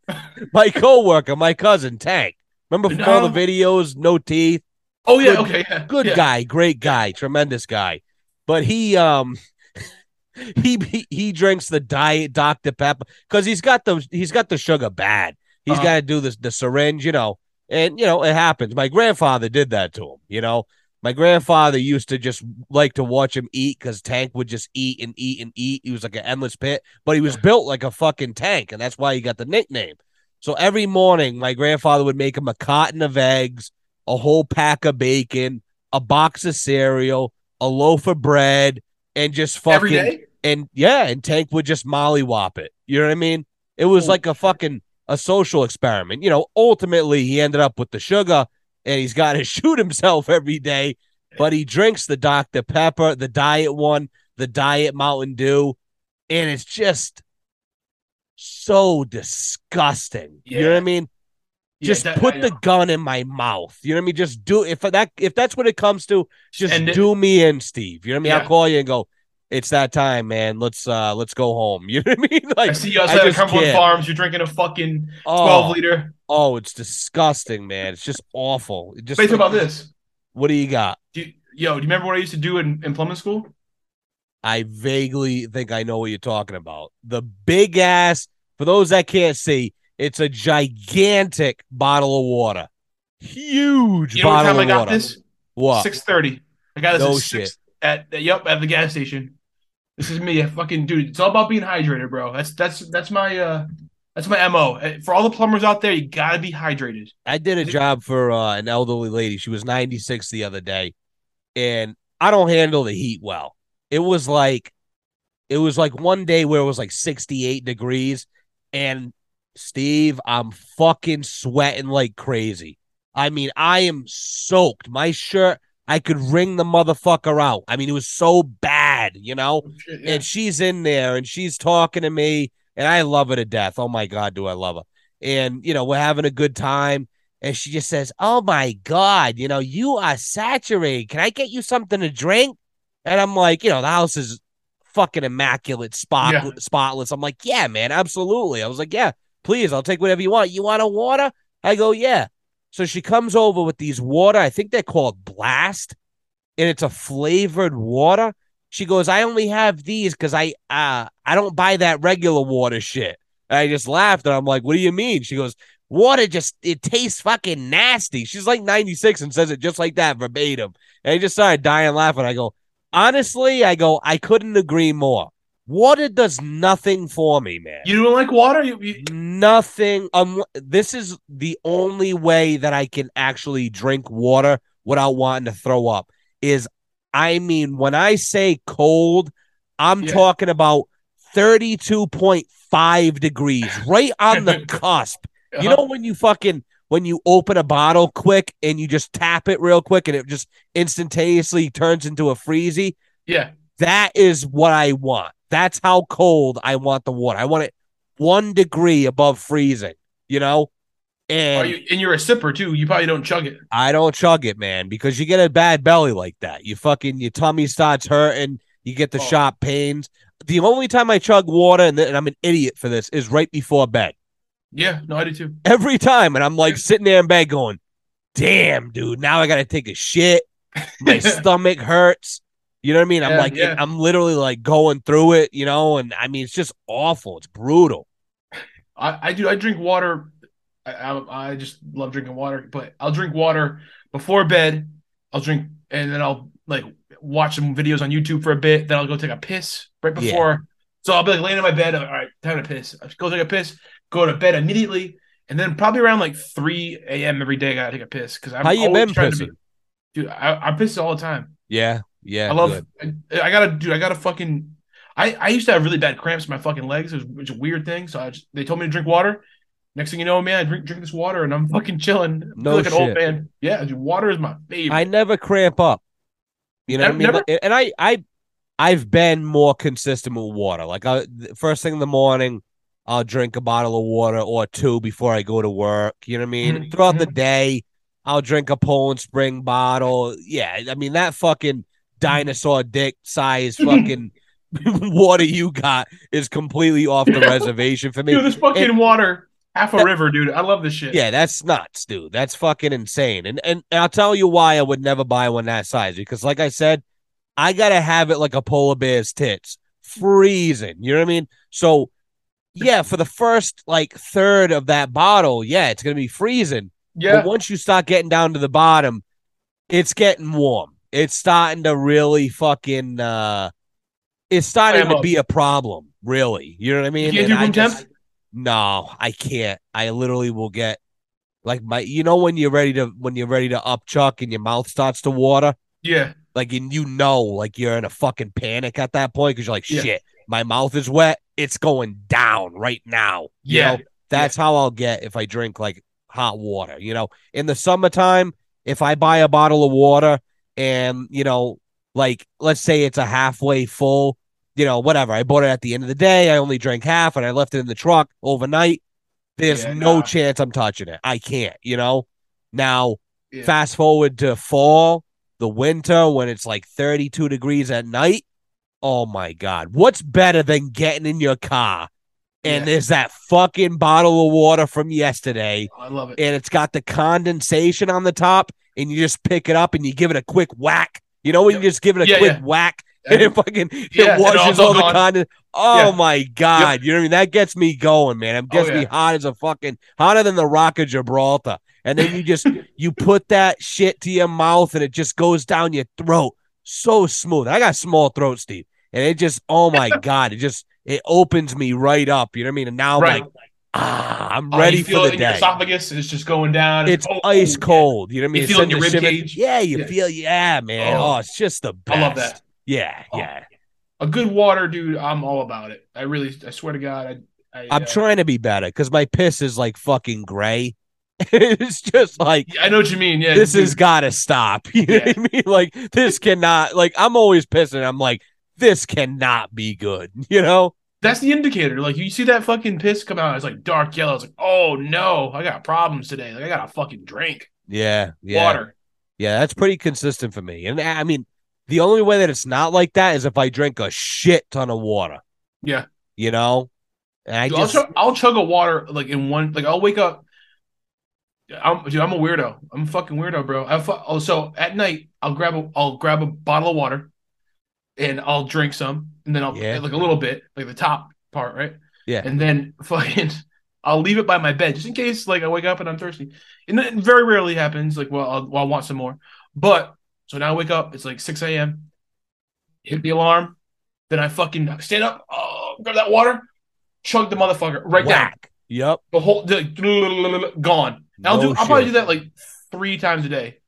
(laughs) my coworker, my cousin, Tank. Remember from all the videos, no teeth. Oh yeah, Good- okay, yeah, Good yeah. guy, great guy, tremendous guy. but he um (laughs) he he, he drinks the diet Dr Pepper because he's got the he's got the sugar bad. He's Uh-huh. got to do this the syringe, you know, and you know it happens. My grandfather did that to him, you know. My grandfather used to just like to watch him eat because Tank would just eat and eat and eat. He was like an endless pit, but he was built like a fucking tank, and that's why he got the nickname. So every morning, my grandfather would make him a carton of eggs, a whole pack of bacon, a box of cereal, a loaf of bread, and just fucking Every day? and yeah, and Tank would just mollywop it. You know what I mean? It was Holy like a fucking a social experiment. You know, ultimately he ended up with the sugar and he's got to (laughs) shoot himself every day, but he drinks the Dr. Pepper, the diet one, the diet Mountain Dew, and it's just so disgusting. You know what I Yeah. mean? Yeah, Just that- put the gun in my mouth. You know what I mean? Just do if that if that's what it comes to, just And it- do me in, Steve. You know what I mean? Yeah. I'll call you and go, it's that time, man. Let's uh let's go home. (laughs) You know what I mean? (laughs) Like I see you outside of Cumberland can't. Farms. You're drinking a fucking oh, 12 liter. oh, it's disgusting, man. It's just awful. It just Wait, about this. What do you got? Do you, yo, do you remember what I used to do in, in plumbing school? I vaguely think I know what you're talking about. The big ass, for those that can't see, it's a gigantic bottle of water. Huge You know what bottle time I of got water. this? What? Six thirty. I got this No at six, at yep at the gas station. This is me, a fucking dude. It's all about being hydrated, bro. That's that's that's my uh that's my mo. Uh, For all the plumbers out there, you gotta be hydrated. I did a job for uh, an elderly lady. She was 96 the other day, and I don't handle the heat well. It was like, it was like one day where it was like 68 degrees, and Steve, I'm fucking sweating like crazy. I mean, I am soaked. My shirt, I could wring the motherfucker out. I mean, it was so bad, you know? Oh, yeah. and she's in there and she's talking to me and I love her to death. Oh my god, do I love her. And you know, we're having a good time and she just says, "Oh my god, you know, you are saturated. Can I get you something to drink?" And I'm like, you know, the house is fucking immaculate, spot Yeah. spotless. I'm like, "Yeah, man, absolutely." I was like, "Yeah, please, I'll take whatever you want. You want a water?" I go, "Yeah." So she comes over with these water. I think they're called Blast, and it's a flavored water. She goes, I only have these because I uh I don't buy that regular water shit. And I just laughed and I'm like, What do you mean? She goes, Water just it tastes fucking nasty. She's like 96 and says it just like that verbatim. And I just started dying laughing. I go, honestly, I go, I couldn't agree more. Water does nothing for me, man. You don't like water? You, you, Nothing. Um, this is the only way that I can actually drink water without wanting to throw up. Is I mean, when I say cold, I'm Yeah. talking about 32.5 degrees, right on the (laughs) cusp. You uh-huh. know when you fucking when you open a bottle quick and you just tap it real quick and it just instantaneously turns into a freezy? yeah. That is what I want. That's how cold I want the water. I want it one degree above freezing, you know? Are And you, and you're a sipper too. You probably don't chug it. I don't chug it, man, because you get a bad belly like that. You fucking your tummy starts hurting, you get the Oh. sharp pains. The only time I chug water, and, and I'm an idiot for this, is right before bed. Yeah, no, I do too. Every time. And I'm like sitting there in bed going, damn, dude, now I gotta take a shit. My (laughs) stomach hurts. You know what I mean? I'm Yeah, like, yeah. I'm literally like going through it, you know, and I mean, it's just awful. It's brutal. I, I do. I drink water. I, I I just love drinking water, but I'll drink water before bed. I'll drink, and then I'll like watch some videos on YouTube for a bit. Then I'll go take a piss right Yeah. before. So I'll be like laying in my bed. Like, All right, time to piss. I go take a piss. Go to bed immediately, and then probably around like 3 a.m. every day. I gotta take a piss because I'm How you always been trying to be- dude. I, I piss all the time. Yeah, yeah. I love. I, I gotta, dude. I gotta fucking. I I used to have really bad cramps in my fucking legs. It was, which is a weird thing. So I just, they told me to drink water. Next thing you know, man, I drink drink this water and I'm (laughs) fucking chilling. I No like an old shit. man. Yeah, dude, water is my favorite. I never cramp up. You know what I mean? Never- And I, I, I've been more consistent with water. Like, I, first thing in the morning, I'll drink a bottle of water or two before I go to work. You know what I mean? Mhm, Throughout the day, I'll drink a Poland Spring bottle. Yeah, I mean that fucking dinosaur dick size (laughs) fucking (laughs) water you got is completely off the (laughs) reservation for me. dude, this fucking and- water, half a river, dude. I love this shit. Yeah, that's nuts, dude. That's fucking insane. And and I'll tell you why I would never buy one that size because, like I said, I gotta have it like a polar bear's tits, freezing. You know what I mean? So, yeah, for the first like third of that bottle, yeah, it's gonna be freezing. Yeah. But once you start getting down to the bottom, it's getting warm. It's starting to really fucking. uh It's starting to be a problem. Really, you know what I mean? You can't do room temp? No, I can't. I literally will get like my. You know when you're ready to when you're ready to up chuck and your mouth starts to water Yeah. like and you know like you're in a fucking panic at that point because you're like Yeah. shit my mouth is wet it's going down right now you Yeah. know that's how i'll get if i drink like hot water you know in the summertime if i buy a bottle of water and you know like let's say it's a halfway full you know whatever i bought it at the end of the day i only drank half and i left it in the truck overnight there's Yeah, no nah. chance i'm touching it i can't you know now Yeah. Fast forward to fall, the winter when it's like 32 degrees at night. Oh my God. What's better than getting in your car and Yeah. there's that fucking bottle of water from yesterday oh, I love it. and it's got the condensation on the top and you just pick it up and you give it a quick whack. You know when Yep. you just give it a Yeah, quick yeah. whack and it fucking Yeah, it washes all- all the condensation. Oh my God. You know what I mean? That gets me going, man. It oh, gets Oh, me hot as a fucking hotter than the rock of Gibraltar. And then you just (laughs) you put that shit to your mouth and it just goes down your throat so smooth. I got small throat, Steve, and it just oh my (laughs) god, it just it opens me right up. You know what I mean? And now I'm Right. like, ah, I'm Oh, ready for the day. esophagus. is just going down. It's oh, ice cold. You know what I mean? You feel in your rib shiver- cage? Yeah, you Yeah. feel yeah, man. Oh. Oh, it's just the best. I love that. Yeah, Oh. yeah. A good water, dude. I'm all about it. I really, I swear to God, I, I I'm uh, trying to be better because my piss is like fucking gray. (laughs) it's just like I know what you mean. Yeah, this dude. has got to stop. (laughs) You know what I mean? Like this cannot. Like I'm always pissing. I'm like this cannot be good. (laughs) You know? That's the indicator. Like you see that fucking piss come out, it's like dark yellow. It's like, oh no, I got problems today. Like I got to fucking drink Yeah, yeah, water. yeah. That's pretty consistent for me. And I mean, the only way that it's not like that is if I drink a shit ton of water. Yeah. You know? And I Dude, just I'll, chug, I'll chug a water like in one. Like I'll wake up. I'm dude. I'm a weirdo. I'm a fucking weirdo, bro. I fu- oh, so at night I'll grab a I'll grab a bottle of water, and I'll drink some, and then I'll Yeah. like a little bit, like the top part, right? Yeah. And then (laughs) fucking I'll leave it by my bed just in case like I wake up and I'm thirsty. And it very rarely happens. Like well, I'll, well, I'll want some more. But so now I wake up. It's like 6 a.m. Hit the alarm. Then I fucking stand up. Oh, grab that water. Chug the motherfucker right down. Yep. the whole the, gone. And I'll No do. I'll probably do that like three times a day.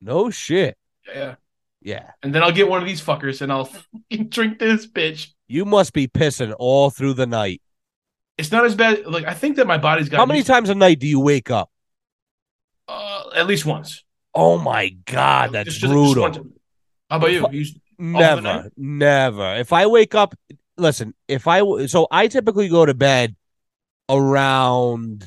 No shit. Yeah, Yeah. and then I'll get one of these fuckers and I'll (laughs) drink this bitch. You must be pissing all through the night. It's not as bad. Like I think that my body's got How many times a night do you wake up? Uh, at least once. Oh my god, that's Just- just- just brutal. one. How about you? you Never, never. If I wake up, listen. If I so I typically go to bed around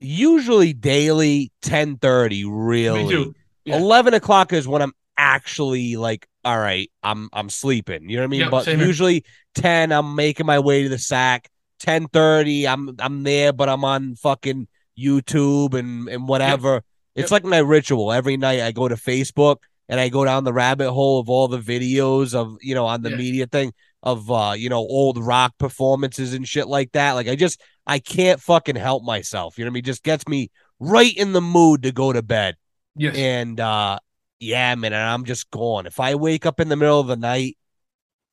usually daily ten thirty. me Really, too. Yeah. eleven o'clock is when I'm actually like, all right, I'm I'm sleeping. You know what I mean? Yep, but same here. usually ten, I'm making my way to the sack. Ten thirty, I'm I'm there, but I'm on fucking YouTube and and whatever. It's like my ritual. Every night I go to Facebook and I go down the rabbit hole of all the videos of you know on the media thing of uh you know old rock performances and shit like that. Like I just I can't fucking help myself. You know what I mean? Just gets me right in the mood to go to bed. Yes. And uh yeah, man, and I'm just gone. If I wake up in the middle of the night,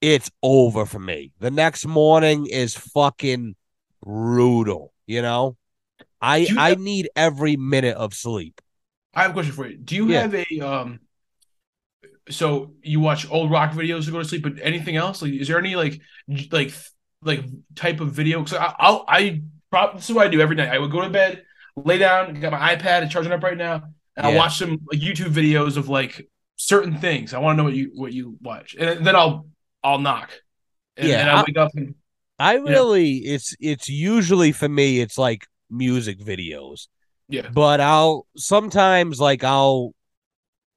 it's over for me. The next morning is fucking brutal, you know? I you I have- need every minute of sleep. I have a question for you. Do you Yeah. have a um? So you watch old rock videos to go to sleep, but anything else? Like, is there any like like like type of video? Because I, I'll I this is what I do every night. I would go to bed, lay down, got my iPad, it's charging up right now, and I'll watch some like YouTube videos of like certain things. I want to know what you what you watch, and then I'll I'll knock, and Yeah, then I I- wake up and I really it's it's usually for me it's like music videos. yeah, But I'll sometimes like I'll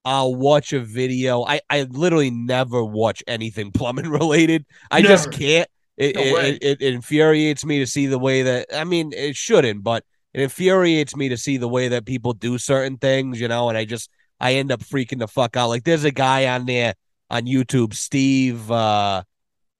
I'll watch a video. I I literally never watch anything (laughs) plumbing related. I just can't. It, No it, it, it infuriates me to see the way that I mean it shouldn't, but it infuriates me to see the way that people do certain things, you know, and I just I end up freaking the fuck out. Like there's a guy on there on YouTube, Steve uh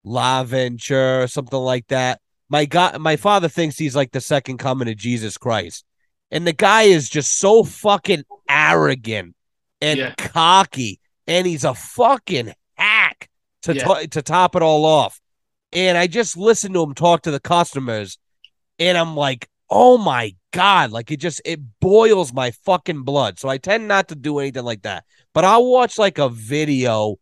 LaVenture or something like that. My God, my father thinks he's like the second coming of Jesus Christ. And the guy is just so fucking arrogant and Yeah. cocky, and he's a fucking hack to Yeah. to- to top it all off. And I just listened to him talk to the customers, and I'm like, oh my god, like it just it boils my fucking blood. So I tend not to do anything like that. But I'll watch like a video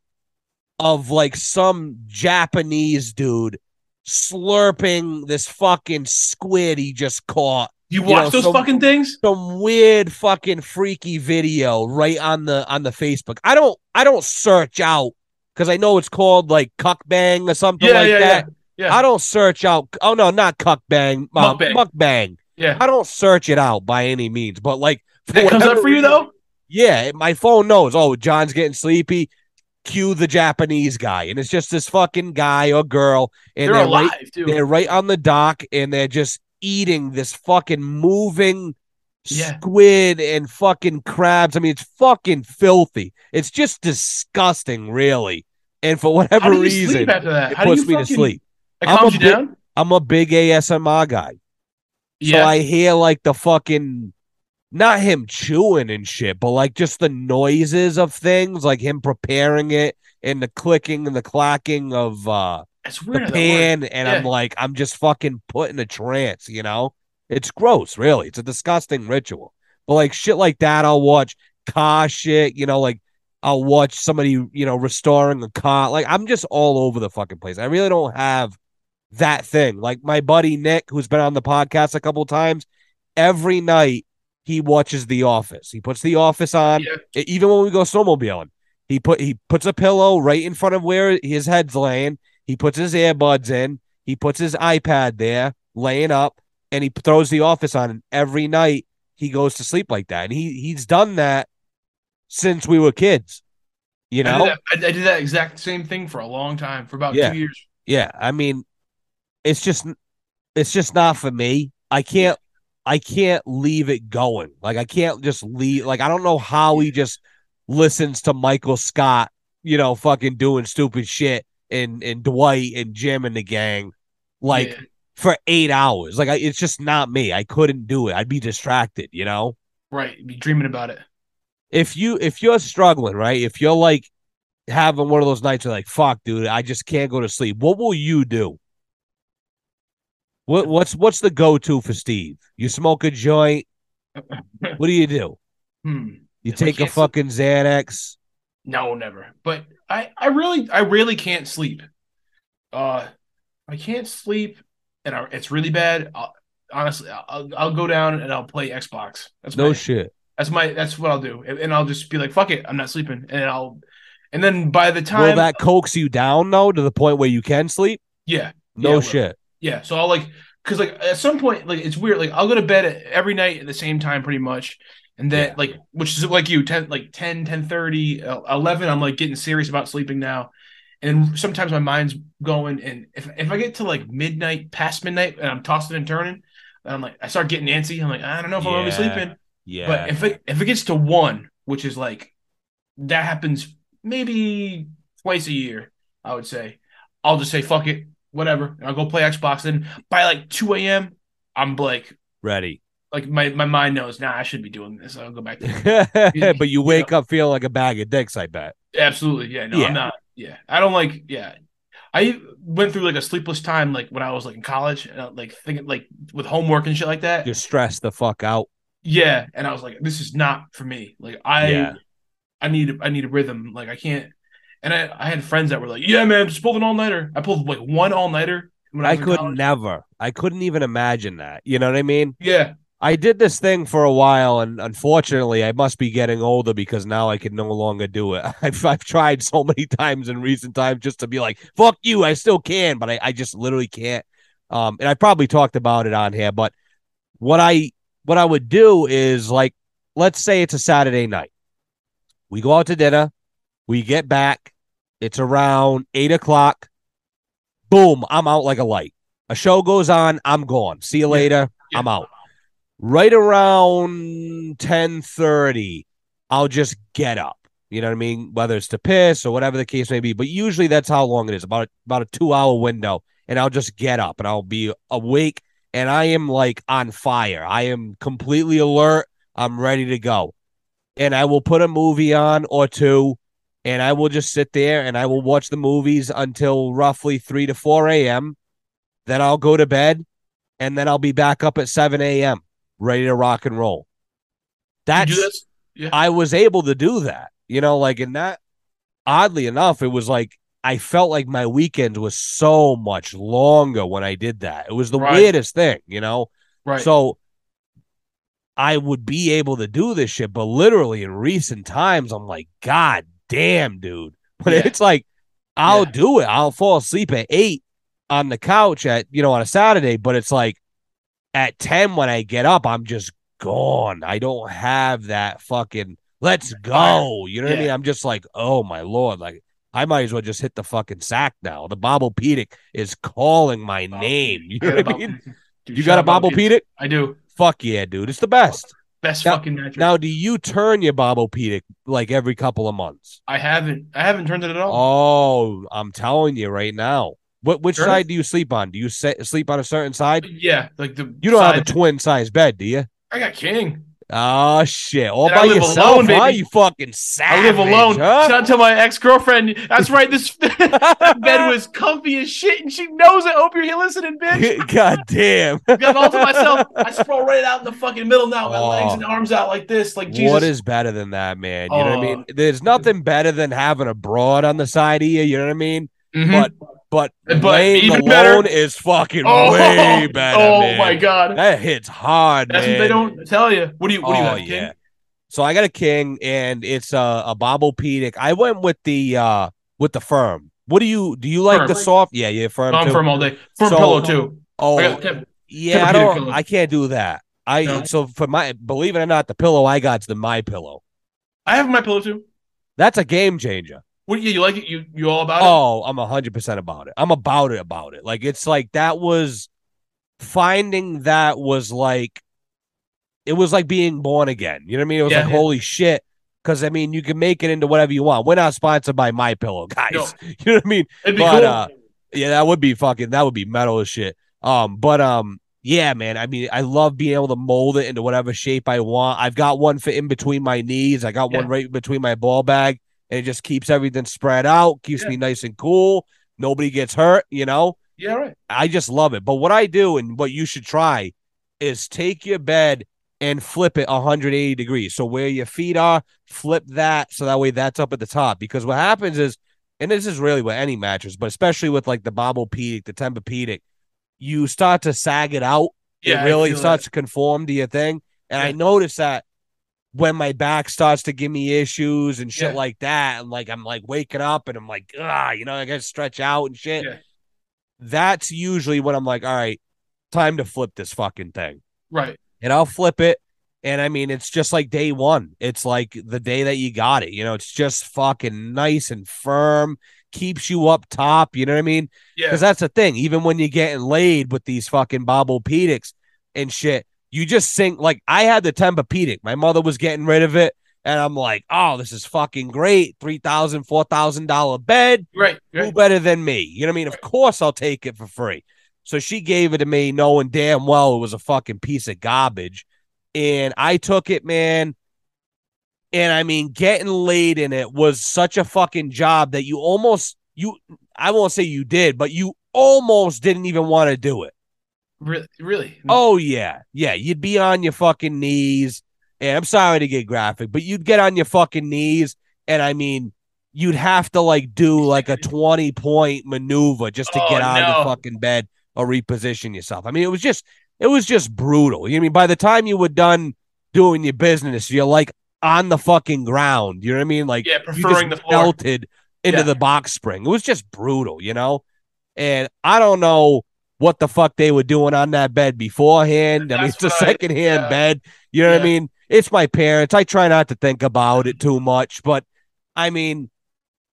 of like some Japanese dude slurping this fucking squid he just caught You You watch know, those some- fucking things? some weird fucking freaky video right on the on the Facebook. I don't I don't search out because I know it's called like cuck bang or something Yeah, like yeah, that. yeah. Yeah. I don't search out. Oh no, not cuckbang. Uh, Mukbang. mukbang. Yeah. I don't search it out by any means, but like for That comes up for you though? Yeah, my phone knows. Oh, John's getting sleepy. Cue the Japanese guy, and it's just this fucking guy or girl, and They're they're, alive right. too. They're right on the dock, and they're just eating this fucking moving Yeah. squid and fucking crabs. I mean, it's fucking filthy. It's just disgusting, really. And for whatever How do you reason, it How puts me to sleep. It I'm calms a you bit- down? I'm a big ASMR guy. So I hear like the fucking not him chewing and shit, but like just the noises of things, like him preparing it and the clicking and the clacking of uh it's the weird. that pan, works. and I'm like, I'm just fucking put in a trance, you know? It's gross, really. It's a disgusting ritual. But like shit like that, I'll watch car shit, you know, like I'll watch somebody, you know, restoring a car. Like I'm just all over the fucking place. I really don't have that thing. Like my buddy Nick, who's been on the podcast a couple times, every night he watches The Office. He puts The Office on, Yeah. even when we go snowmobiling. He put he puts a pillow right in front of where his head's laying. He puts his earbuds in. He puts his iPad there, laying up, and he throws The Office on. And every night he goes to sleep like that. And he he's done that since we were kids. You I know? did, that, I, I did that exact same thing for a long time, for about Yeah. two years. Yeah, I mean, it's just it's just not for me. I can't I can't leave it going. Like I can't just leave. Like I don't know how he just listens to Michael Scott, you know, fucking doing stupid shit, and and Dwight and Jim and the gang, like Yeah. for eight hours. Like I, it's just not me. I couldn't do it. I'd be distracted. You know. right, be dreaming about it. if you if you're struggling, right? If you're like having one of those nights where like, fuck, dude, I just can't go to sleep. What will you do? What what's what's the go to for Steve? You smoke a joint. (laughs) What do you do? Hmm. You take a can't sleep- fucking Xanax. No, never. But I, I really, I really can't sleep. Uh, I can't sleep, and I, it's really bad. I'll, honestly, I'll, I'll go down and I'll play Xbox. That's No my, shit. that's my, that's what I'll do, and, and I'll just be like, fuck it, I'm not sleeping, and I'll, and then by the time Will that coax you down though to the point where you can sleep? yeah, No Yeah, shit. Yeah, so I'll like because like at some point like it's weird like I'll go to bed every night at the same time pretty much and then Yeah. like which is like you 10 like 10 10 30 uh, 11 I'm like getting serious about sleeping now and sometimes my mind's going and if if I get to like midnight past midnight and I'm tossing and turning I'm like I start getting antsy I'm like I don't know if I'm gonna be sleeping Yeah. but if it if it gets to one which is like that happens maybe twice a year I would say I'll just say fuck it whatever. And I'll go play Xbox. And by like 2 a.m., I'm like, Ready. like my, my mind knows, nah, I should be doing this. I'll go back to (laughs) (laughs) but you wake up feeling like a bag of dicks, I bet. absolutely. Yeah, no, Yeah. I'm not. Yeah, I don't like. Yeah, I went through like a sleepless time, like when I was like in college, and I, like thinking like with homework and shit like that. Just stress the fuck out. Yeah, and I was like, this is not for me. Like I, Yeah. I need I need a rhythm. Like I can't. And I, I had friends that were like, yeah, man, just pulled an all nighter. I pulled like one all nighter I, I could college. never. I couldn't even imagine that. You know what I mean? Yeah, I did this thing for a while, and unfortunately, I must be getting older because now I can no longer do it. (laughs) I've, I've tried so many (laughs) times in recent times just to be like, fuck you, I still can, but I, I just literally can't. Um, and I probably talked about it on here, but what I what I would do is like, let's say it's a Saturday night. We go out to dinner, we get back, it's around eight o'clock. Boom, I'm out like a light. A show goes on, I'm gone. See you later. Yeah. I'm out right around 10:30 I'll just get up. You know what I mean? Whether it's to piss or whatever the case may be. But usually that's how long it is about about a two hour window. And I'll just get up and I'll be awake and I am like on fire. I am completely alert. I'm ready to go. And I will put a movie on or two and I will just sit there and I will watch the movies until roughly 3 to 4 a.m. Then I'll go to bed and then I'll be back up at 7 a.m. ready to rock and roll. That's yeah. I was able to do that. You know, like in that oddly enough, it was like I felt like my weekend was so much longer when I did that. It was the right. weirdest thing, you know? Right. So I would be able to do this shit, but literally in recent times, I'm like, God damn, dude. (laughs) But yeah. it's like, I'll yeah. do it. I'll fall asleep at eight on the couch at, you know, on a Saturday, but it's like at 10 when I get up, I'm just gone. I don't have that fucking let's go. You know what yeah. I mean? I'm just like, oh my lord, like I might as well just hit the fucking sack now. The Bob-O-Pedic is calling my name. (laughs) You know what I mean? Dude, you got a Bob-O-Pedic? I do. Fuck yeah, dude. It's the best. Best now, fucking mattress. Now, do you turn your Bob-O-Pedic like every couple of months? I haven't. I haven't turned it at all. Oh, I'm telling you right now. What which sure. side do you sleep on? Do you set, sleep on a certain side? Yeah, like the. You don't have a twin size bed, do you? I got king. Oh shit! All and by yourself, alone, huh? You fucking savage. I live alone. Huh? Shout out to my ex girlfriend. That's right. This (laughs) bed (laughs) was comfy as shit, and she knows it. Hope you're here listening, bitch. (laughs) God damn. got all to myself. I sprawl right out in the fucking middle now. My oh. legs and arms out like this. Like Jesus. What is better than that, man? You oh. know what I mean? There's nothing better than having a broad on the side of you. You know what I mean? Mm-hmm. But but, but laying alone better. is fucking oh, way better. Oh man. my god, that hits hard. That's man. what they don't tell you. What do you? What do you oh, have, yeah. So I got a king, and it's a, a Bob-O-Pedic. I went with the uh with the firm. What do you do? You like firm. the soft? Yeah, yeah, firm. I'm firm all day. Firm so, pillow too. Oh, I yeah. I don't. Pillow. I can't do that. I no. so for my believe it or not, the pillow I got is the my pillow. I have my pillow too. That's a game changer. What you, you like it? You you all about it? Oh, I'm hundred percent about it. I'm about it about it. Like it's like that was finding that was like it was like being born again. You know what I mean? It was yeah, like yeah. holy shit. Because I mean, you can make it into whatever you want. We're not sponsored by My Pillow, (laughs) guys. No. (laughs) You know what I mean? It'd be but cool. uh, yeah, that would be fucking. That would be metal as shit. Um, but um, yeah, man. I mean, I love being able to mold it into whatever shape I want. I've got one for in between my knees. I got yeah. one right between my ball bag and it just keeps everything spread out, keeps yeah. me nice and cool. Nobody gets hurt, you know? Yeah, right. I just love it. But what I do and what you should try is take your bed and flip it 180 degrees. So where your feet are, flip that so that way that's up at the top. Because what happens is, and this is really with any mattress, but especially with like the Bob-O-Pedic, the Tempur-Pedic, you start to sag it out. Yeah, it really starts that. to conform to your thing. And yeah. I noticed that when my back starts to give me issues and shit yeah. like that, and like I'm like waking up and I'm like, ah, you know, I gotta stretch out and shit. Yeah. That's usually when I'm like, all right, time to flip this fucking thing. Right. And I'll flip it. And I mean, it's just like day one. It's like the day that you got it. You know, it's just fucking nice and firm, keeps you up top. You know what I mean? Yeah. Because that's the thing. Even when you're getting laid with these fucking Bob-O-Pedics and shit, you just sink like I had the Tempur-Pedic. My mother was getting rid of it. And I'm like, oh, this is fucking great. Three thousand, four thousand dollar bed. Right, right. Who better than me? You know what I mean? Right. Of course I'll take it for free. So she gave it to me, knowing damn well it was a fucking piece of garbage. And I took it, man. And I mean, getting laid in it was such a fucking job that you almost you I won't say you did, but you almost didn't even want to do it. Really, really. Oh yeah, yeah. You'd be on your fucking knees, and I'm sorry to get graphic, but you'd get on your fucking knees, and I mean, you'd have to like do like a 20 point maneuver just to oh, get out no. of the fucking bed or reposition yourself. I mean, it was just, it was just brutal. You know I mean? By the time you were done doing your business, you're like on the fucking ground. You know what I mean? Like, yeah, preferring the floor. melted into yeah. the box spring. It was just brutal, you know. And I don't know what the fuck they were doing on that bed beforehand. That's I mean, it's a secondhand yeah. bed. You know yeah. what I mean? It's my parents. I try not to think about it too much, but I mean,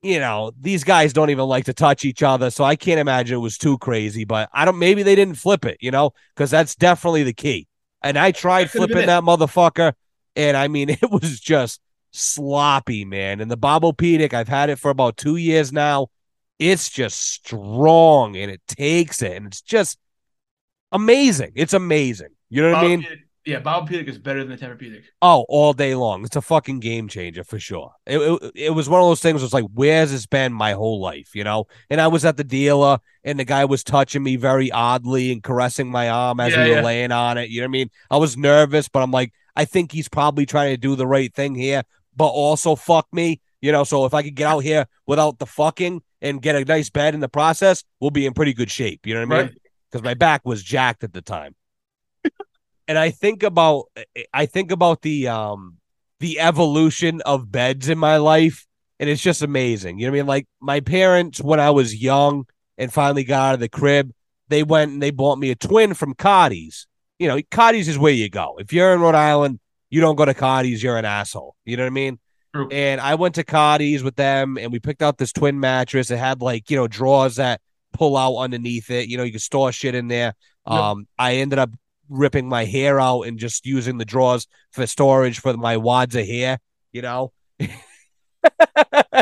you know, these guys don't even like to touch each other, so I can't imagine it was too crazy. But I don't. Maybe they didn't flip it, you know, because that's definitely the key. And I tried flipping that motherfucker, and I mean, (laughs) it was just sloppy, man. And the Bob-O-Pedic, I've had it for about two years now. It's just strong and it takes it, and it's just amazing. It's amazing. You know what I mean? Bob-O-Pedic- yeah, Bob-O-Pedic is better than the Tempur-Pedic. Oh, all day long. It's a fucking game changer for sure. It, it, it was one of those things. It was like, where's this been my whole life, you know? And I was at the dealer, and the guy was touching me very oddly and caressing my arm as Yeah, we were yeah. laying on it. You know what I mean? I was nervous, but I'm like, I think he's probably trying to do the right thing here, but also fuck me, you know? So if I could get out here without the fucking and get a nice bed in the process, we'll be in pretty good shape. You know what I mean? Right. because my back was jacked at the time. (laughs) and I think about I think about the um the evolution of beds in my life, and it's just amazing. You know what I mean? Like my parents when I was young and finally got out of the crib, they went and they bought me a twin from Cardi's. You know, Cardi's is where you go. If you're in Rhode Island, you don't go to Cardi's, you're an asshole. You know what I mean? True. And I went to Cardi's with them and we picked out this twin mattress. It had like, you know, drawers that pull out underneath it. You know, you can store shit in there. Yep. Um, I ended up ripping my hair out and just using the drawers for storage for my wads of hair, you know. (laughs)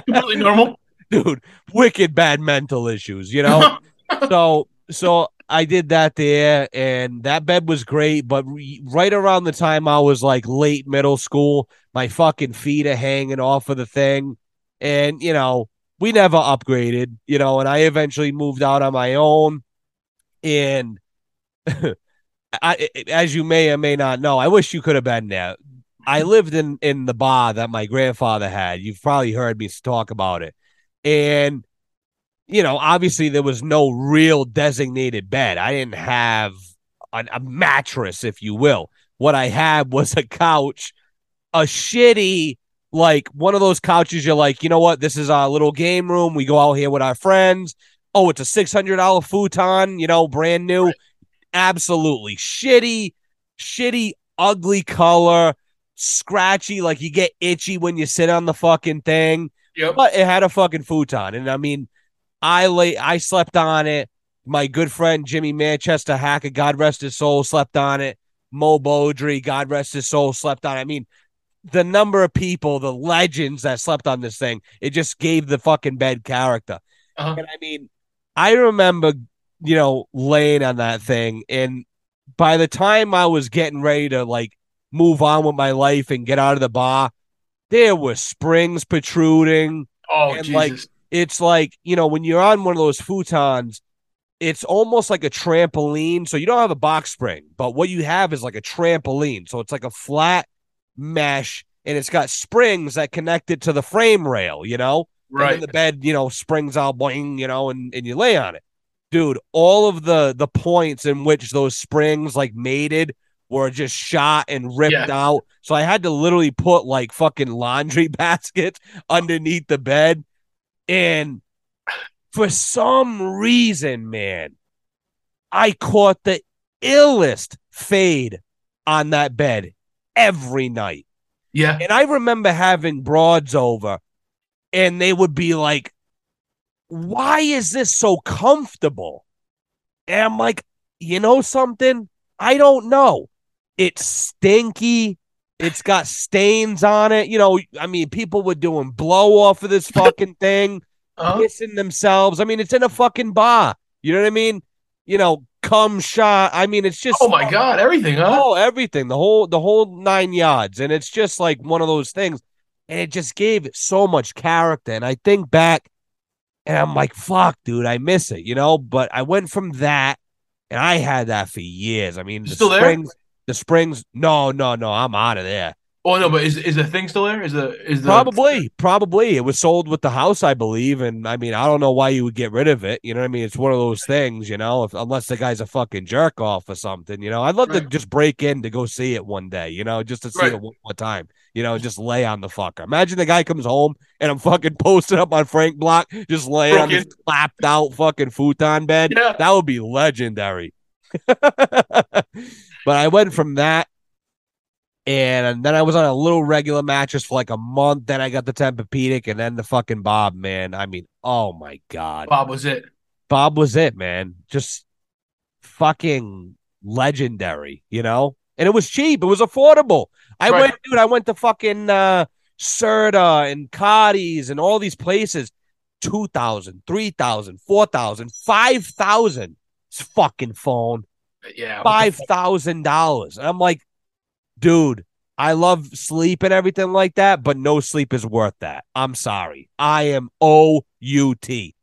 Completely normal. Dude, wicked bad mental issues, you know. (laughs) so so I did that there, and that bed was great. But re- right around the time I was like late middle school, my fucking feet are hanging off of the thing, and you know we never upgraded, you know. And I eventually moved out on my own, and (laughs) I, as you may or may not know, I wish you could have been there. I lived in in the bar that my grandfather had. You've probably heard me talk about it, and you know, obviously there was no real designated bed. I didn't have a, a mattress, if you will. What I had was a couch, a shitty, like one of those couches you're like, you know what? This is our little game room. We go out here with our friends. Oh, it's a $600 futon, you know, brand new. Right. Absolutely shitty, shitty, ugly color, scratchy, like you get itchy when you sit on the fucking thing Yep. but it had a fucking futon, and I mean, I lay, I slept on it. My good friend Jimmy Manchester Hacker, God rest his soul, slept on it. Mo Beaudry, God rest his soul, slept on. it. I mean, the number of people, the legends that slept on this thing, it just gave the fucking bed character. Uh-huh. And I mean, I remember, you know, laying on that thing, and by the time I was getting ready to like move on with my life and get out of the bar, there were springs protruding. Oh, and, Jesus. like, It's like, you know, when you're on one of those futons, it's almost like a trampoline. So you don't have a box spring, but what you have is like a trampoline. So it's like a flat mesh and it's got springs that connect it to the frame rail, you know? And right. then the bed, you know, springs out boing, you know, and, and you lay on it. Dude, all of the the points in which those springs like mated were just shot and ripped Yeah. out. So I had to literally put like fucking laundry (laughs) baskets underneath the bed. And for some reason, man, I caught the illest fade on that bed every night. yeah. And I remember having broads over, and they would be like, Why is this so comfortable? And I'm like, You know something? I don't know. It's stinky. It's got stains on it. You know, I mean, people were doing blow off of this (laughs) fucking thing, Uh-huh. pissing themselves. I mean, it's in a fucking bar. You know what I mean? You know, cum shot. I mean, it's just Oh my God, everything, huh? Oh, everything, the whole the whole nine yards, and it's just like one of those things, and it just gave it so much character. And I think back, and I'm like, "Fuck, dude, I miss it," you know. But I went from that, and I had that for years. I mean, the Still there? The springs. No, no, no, I'm out of there. Oh no, but is is the thing still there? Is the is the Probably, probably. It was sold with the house, I believe. And I mean, I don't know why you would get rid of it. You know what I mean? It's one of those things, you know, if unless the guy's a fucking jerk off or something, you know. I'd love to just break in to go see it one day, you know, just to see Right. it one more time. You know, just lay on the fucker. Imagine the guy comes home and I'm fucking (laughs) posted up on Frank Block, just laying on this Broken. clapped out fucking futon bed. Yeah. That would be legendary. (laughs) but I went from that and then I was on a little regular mattress for like a month. Then I got the Tempur-Pedic, and then the fucking Bob, man. I mean, oh my god, Bob was it? Bob was it, man. Just fucking legendary, you know. And it was cheap. It was affordable. I Right. went, dude. I went to fucking uh, Serta and Cardi's and all these places, 2000 3000 4000 5000 fucking phone. Yeah. $5,000. I'm like, dude, I love sleep and everything like that, but no sleep is worth that. I'm sorry. I am O U T.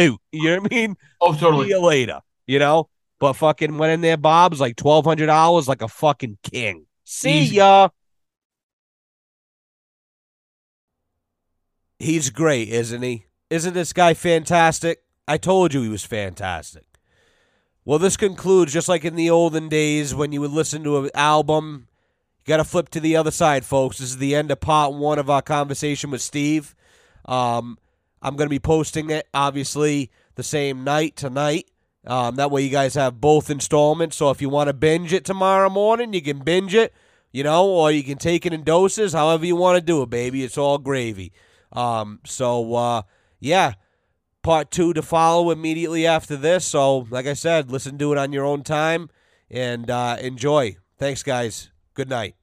Ooh, you know what I mean? Oh, totally. See you later. You know? But fucking went in there, Bob's like twelve hundred dollars, like a fucking king. See Easy. ya. He's great, isn't he? Isn't this guy fantastic? I told you he was fantastic. Well, this concludes just like in the olden days when you would listen to an album. You got to flip to the other side, folks. This is the end of part one of our conversation with Steve. Um, I'm going to be posting it, obviously, the same night tonight. Um, that way, you guys have both installments. So if you want to binge it tomorrow morning, you can binge it, you know, or you can take it in doses, however you want to do it, baby. It's all gravy. Um, so, uh, yeah, part two to follow immediately after this. So, like I said, listen to it on your own time and uh, enjoy. Thanks, guys. Good night.